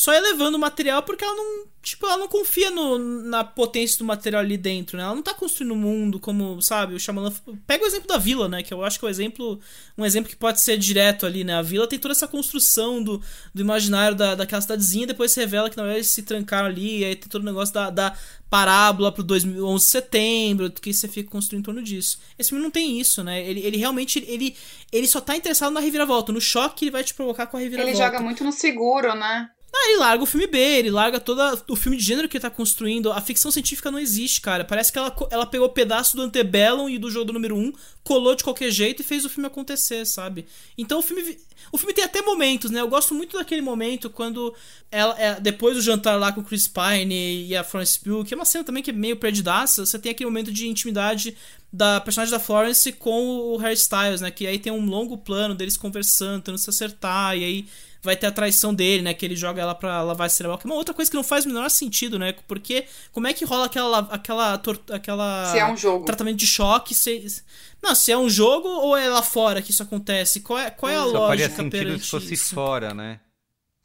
B: só elevando o material porque ela não, tipo, ela não confia no, na potência do material ali dentro, né? Ela não tá construindo o mundo como, sabe, o Shyamalan... Pega o exemplo da Vila, né? Que eu acho que é o exemplo, um exemplo que pode ser direto ali, né? A Vila tem toda essa construção do, do imaginário da, daquela cidadezinha, depois se revela que na verdade eles se trancaram ali, aí tem todo o negócio da, da parábola pro 2011 de setembro, que você fica construindo em torno disso. Esse filme não tem isso, né? Ele, ele realmente, ele, ele só tá interessado na reviravolta, no choque que ele vai te provocar com a reviravolta.
D: Ele joga muito no seguro, né?
B: Ah, ele larga o filme B, ele larga todo o filme de gênero que ele tá construindo. A ficção científica não existe, cara. Parece que ela, ela pegou pedaço do Antebellum e do jogo do número 1, colou de qualquer jeito e fez o filme acontecer, sabe? Então o filme. O filme tem até momentos, né? Eu gosto muito daquele momento quando ela. é, depois do jantar lá com o Chris Pine e a Florence Pugh, que é uma cena também que é meio perdidaça, você tem aquele momento de intimidade da personagem da Florence com o Harry Styles, né? Que aí tem um longo plano deles conversando, tentando se acertar, e aí vai ter a traição dele, né? Que ele joga ela pra lavar cerebral. Que é uma outra coisa que não faz o menor sentido, né? Porque como é que rola aquela. la- aquela, aquela
D: Se é um jogo.
B: Tratamento de choque. Se, não, se é um jogo ou é lá fora que isso acontece? Qual é, qual é a
A: Só faria
B: lógica
A: sentido
B: perante
A: se fosse
B: isso?
A: fora, né?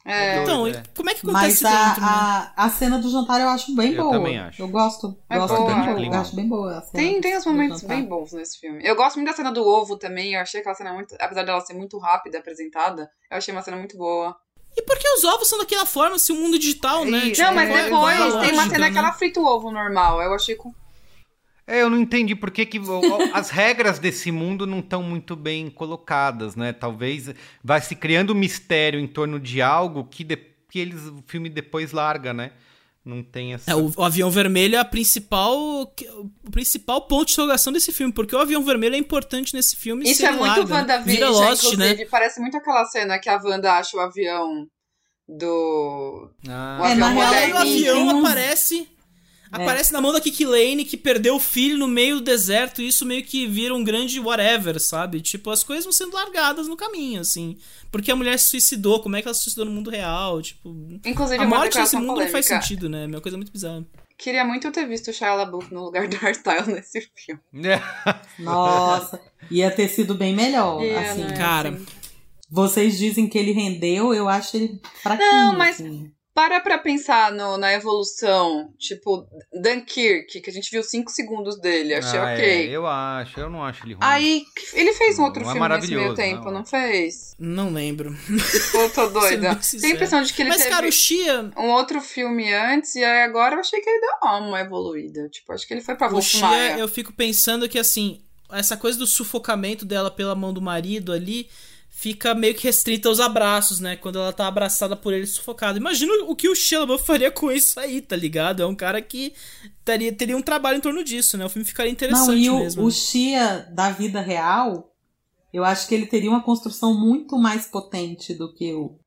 D: É.
B: Então,
A: Doido, é.
B: como é que
C: Mas
B: acontece
C: a,
B: dentro, né?
C: a, a cena do jantar eu acho bem
A: Eu
C: boa.
A: também acho.
C: Eu gosto.
D: É
C: gosto
D: boa,
C: bem
D: é
C: boa. Eu acho bem boa a cena
D: Tem, tem uns momentos bem bons nesse filme. Eu gosto muito da cena do ovo também. Eu achei aquela cena muito. Apesar dela ser muito rápida apresentada, eu achei uma cena muito boa.
B: E por que os ovos são daquela forma se o mundo digital, né?
A: Ih,
B: Tipo,
D: Não, mas
B: é-
D: depois
B: é
D: tem uma cena que
B: né?
D: ela frita o ovo normal. Eu achei com.
A: É, eu não entendi por que, que as regras desse mundo não estão muito bem colocadas, né? Talvez vai se criando um mistério em torno de algo que, de- que eles, o filme depois larga, né? Não tem essa.
B: É, o, o avião vermelho é a principal, o principal ponto de interrogação desse filme, porque o avião vermelho é importante nesse filme.
D: Isso é muito
B: larga, né?
D: WandaVision,
B: Vira Lost,
D: inclusive.
B: né?
D: Parece muito aquela cena que a Wanda acha o avião do.
A: Ah,
D: o
C: É,
D: avião
C: na real,
B: Aí o avião aparece. Aparece na mão da Kiki Lane, que perdeu o filho no meio do deserto, e isso meio que vira um grande whatever, sabe? Tipo, as coisas vão sendo largadas no caminho, assim. Porque a mulher se suicidou, como é que ela se suicidou no mundo real? Tipo.
D: Inclusive,
B: a morte nesse
D: declaração
B: mundo não faz
D: polêmica.
B: sentido, né? É uma coisa muito bizarra.
D: Queria muito ter visto o Shia LaBeouf no lugar do Hairstyle nesse filme.
C: Nossa, ia ter sido bem melhor. Assim.
D: né?
B: Cara,
D: Assim.
C: Vocês dizem que ele rendeu, eu acho ele fraquinho.
D: Não, mas-
C: assim.
D: Para pra pensar no- na evolução, tipo, Dunkirk, que a gente viu 5 segundos dele, achei
A: Ah, é,
D: ok.
A: eu acho, eu não acho ele ruim.
D: Aí, ele fez um outro
A: Não é
D: filme nesse meio tempo,
A: não.
D: não, fez?
B: não lembro.
D: Eu tô doida. Tem a impressão de que ele
B: Mas,
D: teve
B: cara, o Shia.
D: um outro filme antes, e aí agora eu achei que ele deu uma evoluída. Tipo, acho que ele foi pra
B: O Shia,
D: Wolfmaier.
B: eu fico pensando que, assim, essa coisa do sufocamento dela pela mão do marido ali fica meio que restrita aos abraços, né? Quando ela tá abraçada por ele sufocado. Imagina o que o Shia LaBeouf faria com isso aí, tá ligado? É um cara que teria, teria um trabalho em torno disso, né? O filme ficaria interessante
C: Não, e o,
B: mesmo.
C: o Shia da vida real, eu acho que ele teria uma construção muito mais potente do que o.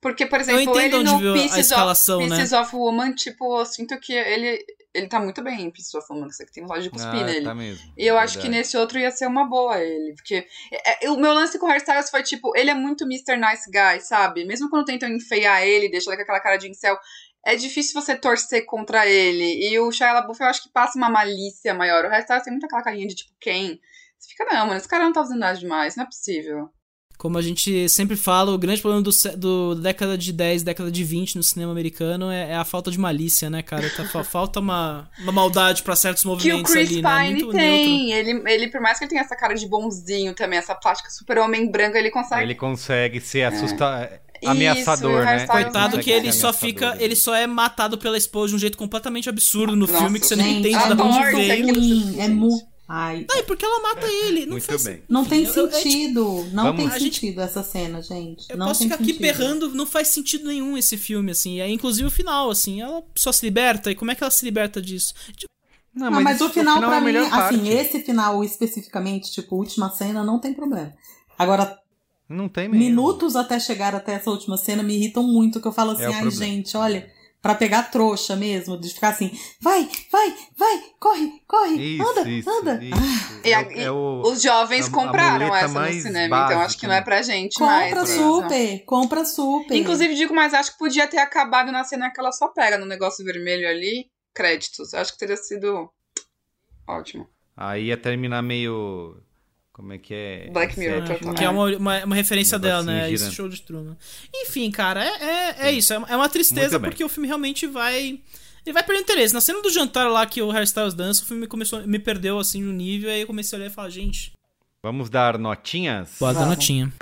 D: Porque, por exemplo, ele
B: onde
D: no Pieces,
B: escalação,
D: of,
B: né?
D: Pieces of Woman, tipo, eu sinto que ele, ele tá muito bem em Pieces of Woman, que tem vontade de cuspir
A: Ah,
D: nele.
A: tá mesmo.
D: E eu acho que
A: Verdade.
D: nesse outro ia ser uma boa ele. Porque é, é, o meu lance com o Hairstyles foi tipo, ele é muito Mr. Nice Guy, sabe? Mesmo quando tentam enfeiar ele, deixar ele com aquela cara de incel, é difícil você torcer contra ele. E o Shia LaBeouf eu acho que passa uma malícia maior. O Hairstyles tem muito aquela carinha de tipo, quem? Você fica, não, mano, esse cara não tá fazendo nada demais, não é possível.
B: Como a gente sempre fala, o grande problema do, do década de 10, década de 20 no cinema americano é, é a falta de malícia, né, cara? Tá- fa- falta uma, uma maldade pra certos
D: Que o
B: movimentos
D: Chris
B: ali, né?
D: Pine
B: Muito
D: tem. Ele, ele, por mais que ele tenha essa cara de bonzinho também, essa plástica super homem branco, ele consegue.
A: Ele consegue ser assusta...
D: Isso,
A: ameaçador,
D: o
A: né?
B: Coitado que ele só fica, ele só é matado pela esposa de um jeito completamente absurdo no
D: Nossa,
B: filme que você não
C: gente,
B: entende da onde
D: isso
B: veio.
C: é mu... Ai,
B: Não, e porque ela mata ele. Não
A: Muito
B: faz-
A: bem.
C: não tem
B: Eu- eu- é, tipo,
C: sentido. Não
A: Vamos-
C: tem
B: A gente-
C: sentido essa cena, gente.
B: Eu
C: não
B: posso
C: tem
B: ficar aqui
C: sentido.
B: berrando, não faz sentido nenhum esse filme, assim. É, inclusive o final, assim. Ela só se liberta. E como é que ela se liberta disso? Tipo,
C: Não, mas,
A: isso-
C: o final,
A: é
C: pra
A: a
C: mim, assim,
A: parte.
C: esse final especificamente, tipo, última cena, não tem problema. Agora,
A: Não tem mesmo.
C: minutos até chegar até essa última cena me irritam muito, que eu falo assim,
A: É
C: ai,
A: problema.
C: gente, olha, pra pegar trouxa mesmo, de ficar assim, vai, vai, vai, corre, corre,
A: Isso,
C: anda,
A: isso,
C: anda.
A: isso.
D: E a-
A: É é o-
D: Os jovens
A: a- a
D: compraram
A: muleta
D: essa no cinema, então acho
A: básica,
D: que não é
A: né?
D: pra gente mais.
C: Compra
D: isso.
C: super, compra super.
D: Inclusive, digo, mas acho que podia ter acabado na cena que ela só pega no negócio vermelho ali, créditos. Acho que teria sido ótimo.
A: Aí ia terminar meio. Como é que é?
D: Black Mirror,
A: Inception,
D: total.
B: que é uma, uma, uma referência dela,
A: Negocinho
B: né? Esse
A: girando.
B: show de Truman. Enfim, cara, é, é, é isso. É uma tristeza
A: Muito bem.
B: porque o filme realmente vai. Ele vai perder interesse. Na cena do jantar lá que o Hairstyles dança, o filme começou, me perdeu assim no nível. Aí eu comecei a olhar e falar, gente.
A: Vamos dar notinhas?
B: Bota a notinha.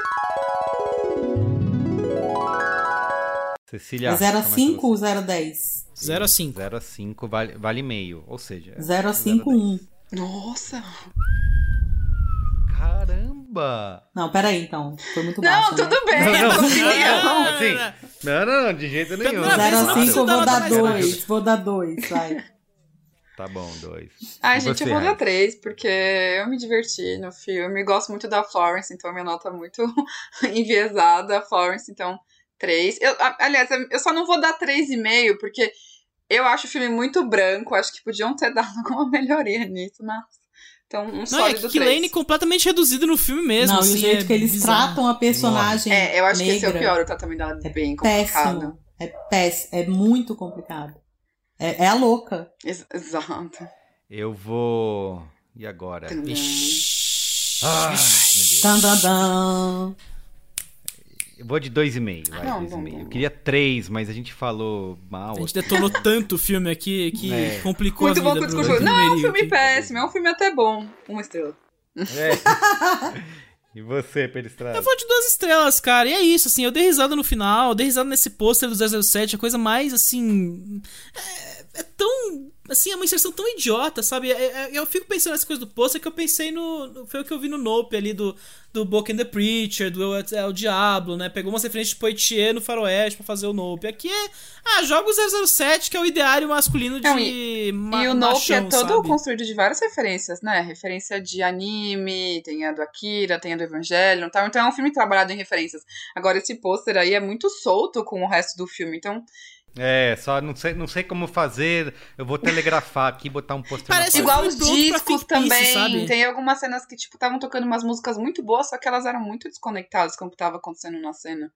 A: Cecília.
C: É 0 a
A: começa
C: 5 ou 0 a 10?
B: 0 a 5.
A: 0 a 5 vale, vale meio. Ou seja.
C: 0 a 5, 1.
D: Nossa!
A: Caramba!
C: Não, peraí, então. Foi muito
D: Não,
C: baixo,
D: tudo
C: né?
D: bem,
A: Não, não, não, assim, não, não, não, de jeito nenhum.
B: Primeira vez
C: 0
B: não
C: a
B: precisa
C: 5 eu
B: dar
C: vou
B: nota
C: dar. 2. Vou dar 2, vai.
A: Tá bom, dois.
D: Ai,
A: E
D: gente,
A: você,
D: eu vou dar três, porque eu me diverti no filme. Gosto muito da Florence, então minha nota é muito enviesada. Florence, então, três. Eu, a- aliás, eu só não vou dar três e meio, porque eu acho o filme muito branco. Acho que podiam ter dado alguma melhoria nisso, mas. Então, um
B: Não, é que. Lane completamente reduzido no filme mesmo.
C: não,
B: assim,
C: e o jeito
B: é
C: que eles
B: bizarro.
C: tratam a personagem
D: É, eu acho que esse é o
C: negra
D: pior, o tratamento dela é bem complicado.
C: péssimo. É péssimo. É muito complicado. É, é a louca.
D: Ex- Exato.
A: Eu vou. E agora?
D: Tadã.
A: Ai, meu Deus.
C: Dan, dan, dan.
A: Eu vou de dois e meio, vai,
D: Não,
A: dois e
D: bom,
A: meio.
D: bom,
A: Eu queria três, mas a gente falou mal.
B: A gente detonou tanto o filme aqui que
A: É.
B: complicou
D: Muito
B: a
D: bom
B: vida
D: com o
B: do-
D: discurso.
B: do
D: Não, é um filme péssimo, é um filme até bom. Uma estrela.
A: É. E você, Peristrada?
B: Eu vou de duas estrelas, cara. E é isso, assim, eu dei risada no final, eu dei risada nesse pôster do 007, a coisa mais, assim... É. Assim, é uma inserção tão idiota, sabe? É- é- eu fico pensando nessa coisa do pôster que eu pensei no... Foi o que eu vi no Nope ali, do, do Book and the Preacher, do é, o Diablo, né? Pegou umas referências de Poitier no Faroeste pra fazer o Nope. Aqui é... Ah, joga o 007, que é o ideário masculino de...
D: Não,
B: ma-
D: E o Nope é
B: machão,
D: todo
B: sabe?
D: construído de várias referências, né? Referência de anime, tem a do Akira, tem a do Evangelho, tal. Então é um filme trabalhado em referências. Agora, esse pôster aí é muito solto com o resto do filme. Então,
A: É, só não sei, não sei como fazer. Eu vou telegrafar aqui, botar um na
B: Parece
D: igual os discos também.
B: sabe?
D: Tem algumas cenas que, tipo, estavam tocando umas músicas muito boas, só que elas eram muito desconectadas com o que tava acontecendo na cena.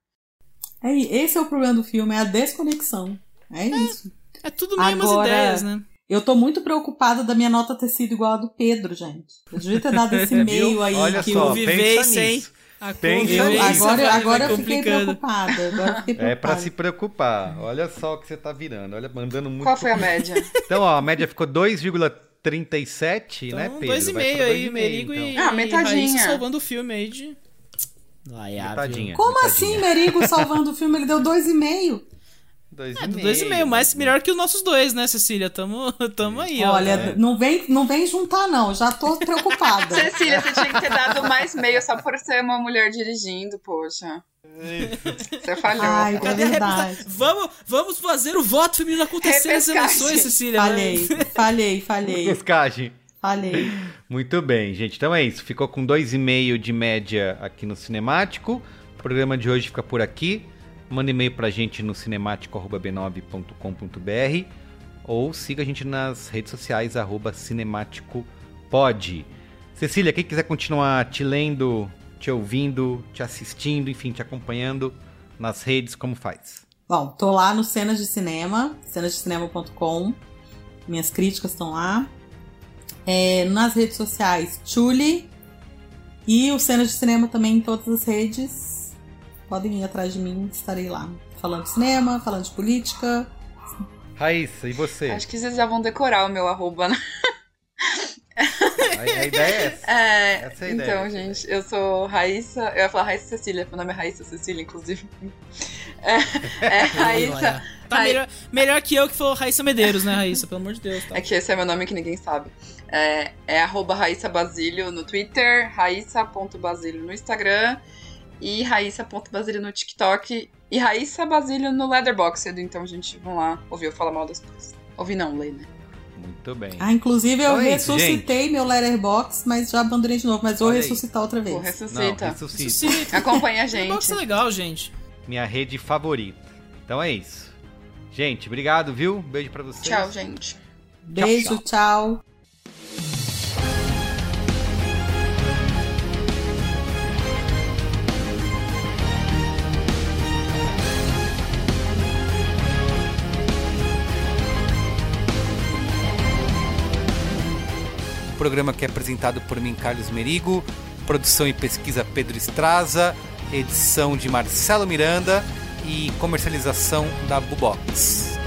C: É, esse é o problema do filme, é a desconexão. É isso.
B: É tudo meio umas
C: Agora,
B: ideias, né?
C: Eu tô muito preocupada da minha nota ter sido igual a do Pedro, gente. Eu devia ter dado esse
A: Viu?
C: meio aí
A: Olha
C: que
A: só,
B: Convivência,
A: pensa
B: hein?
A: nisso.
B: A
A: Pensa
B: convivência
A: nisso.
C: Agora, agora eu fiquei
B: complicando.
C: preocupada. Agora eu fiquei
A: É pra
C: preocupada.
A: se preocupar. Olha só o que você tá virando. Olha, mandando muito.
D: Qual foi a média?
A: Então, ó, a média ficou 2,37, né,
B: Então,
A: Pedro?
B: dois e
A: Vai
B: meio aí,
A: dois e meio,
B: Merigo e,
A: então.
D: Ah, metadinha.
B: e Raíssa salvando o filme aí de...
A: Metadinha.
C: Como
A: metadinha.
C: assim, Merigo salvando o filme? Ele deu dois e meio.
A: Dois
B: É, dois e meio, mas melhor que os nossos dois, né, Cecília? Tamo, tamo aí, ó.
C: Olha,
B: né?
C: não, vem, não vem juntar, não. Já tô preocupada.
D: Cecília, você tinha que ter dado mais meio só por ser uma mulher dirigindo, poxa. Você falhou.
C: Ai, é verdade.
B: Vamos, vamos fazer o voto feminino acontecer nas eleições, Cecília.
C: Falhei, falhei, falhei,
A: Pescagem.
C: falhei.
A: Muito bem, gente. Então é isso. Ficou com 2,5 de média aqui no Cinemático. O programa de hoje fica por aqui. Manda e-mail pra gente no cinemático.b9.com.br ou siga a gente nas redes sociais, arroba cinemáticopod. Cecília, quem quiser continuar te lendo, te ouvindo, te assistindo, enfim, te acompanhando nas redes, como faz?
C: Bom, tô lá no Cenas de Cinema, cenasdecinema.com. Minhas críticas estão lá. É, nas redes sociais, Chuli. E o Cena de Cinema também em todas as redes. Podem ir atrás de mim, estarei lá. Falando de cinema, falando de política.
A: Raíssa, e você?
D: Acho que vocês já vão decorar o meu arroba, né?
A: A, a ideia é essa.
D: É,
A: Essa é a ideia.
D: então, gente, eu sou Raíssa. Eu ia falar Raíssa Cecília, meu nome é Raíssa Cecília, inclusive. É, é Raíssa.
B: Tá
D: Raí-
B: melhor, melhor que eu que falou Raíssa Medeiros, né, Raíssa? Pelo amor de Deus. Tá.
D: É que esse é meu nome que ninguém sabe. É, é arroba Raíssa Basílio no Twitter, raíssa.basílio no Instagram e raíssa.basílio no TikTok e Raíssa Basílio no Letterboxd. Então, gente, vão lá ouvir eu falar mal das coisas. Ouvir não, ler, né?
A: Muito bem.
C: Ah, inclusive eu
A: Então é
C: ressuscitei meu letterbox, mas já abandonei de novo. Mas vou ressuscitar outra vez.
D: Pô, ressuscita.
A: Não, ressuscita.
D: Acompanha a
B: Letterboxd
D: gente.
B: é legal, gente.
A: Minha rede favorita. Então é isso. Gente, obrigado, viu? Beijo pra vocês.
D: Tchau, gente.
C: Beijo, tchau.
A: Um programa que é apresentado por mim, Carlos Merigo, produção e pesquisa Pedro Estraza, edição de Marcelo Miranda. E comercialização da Bubox.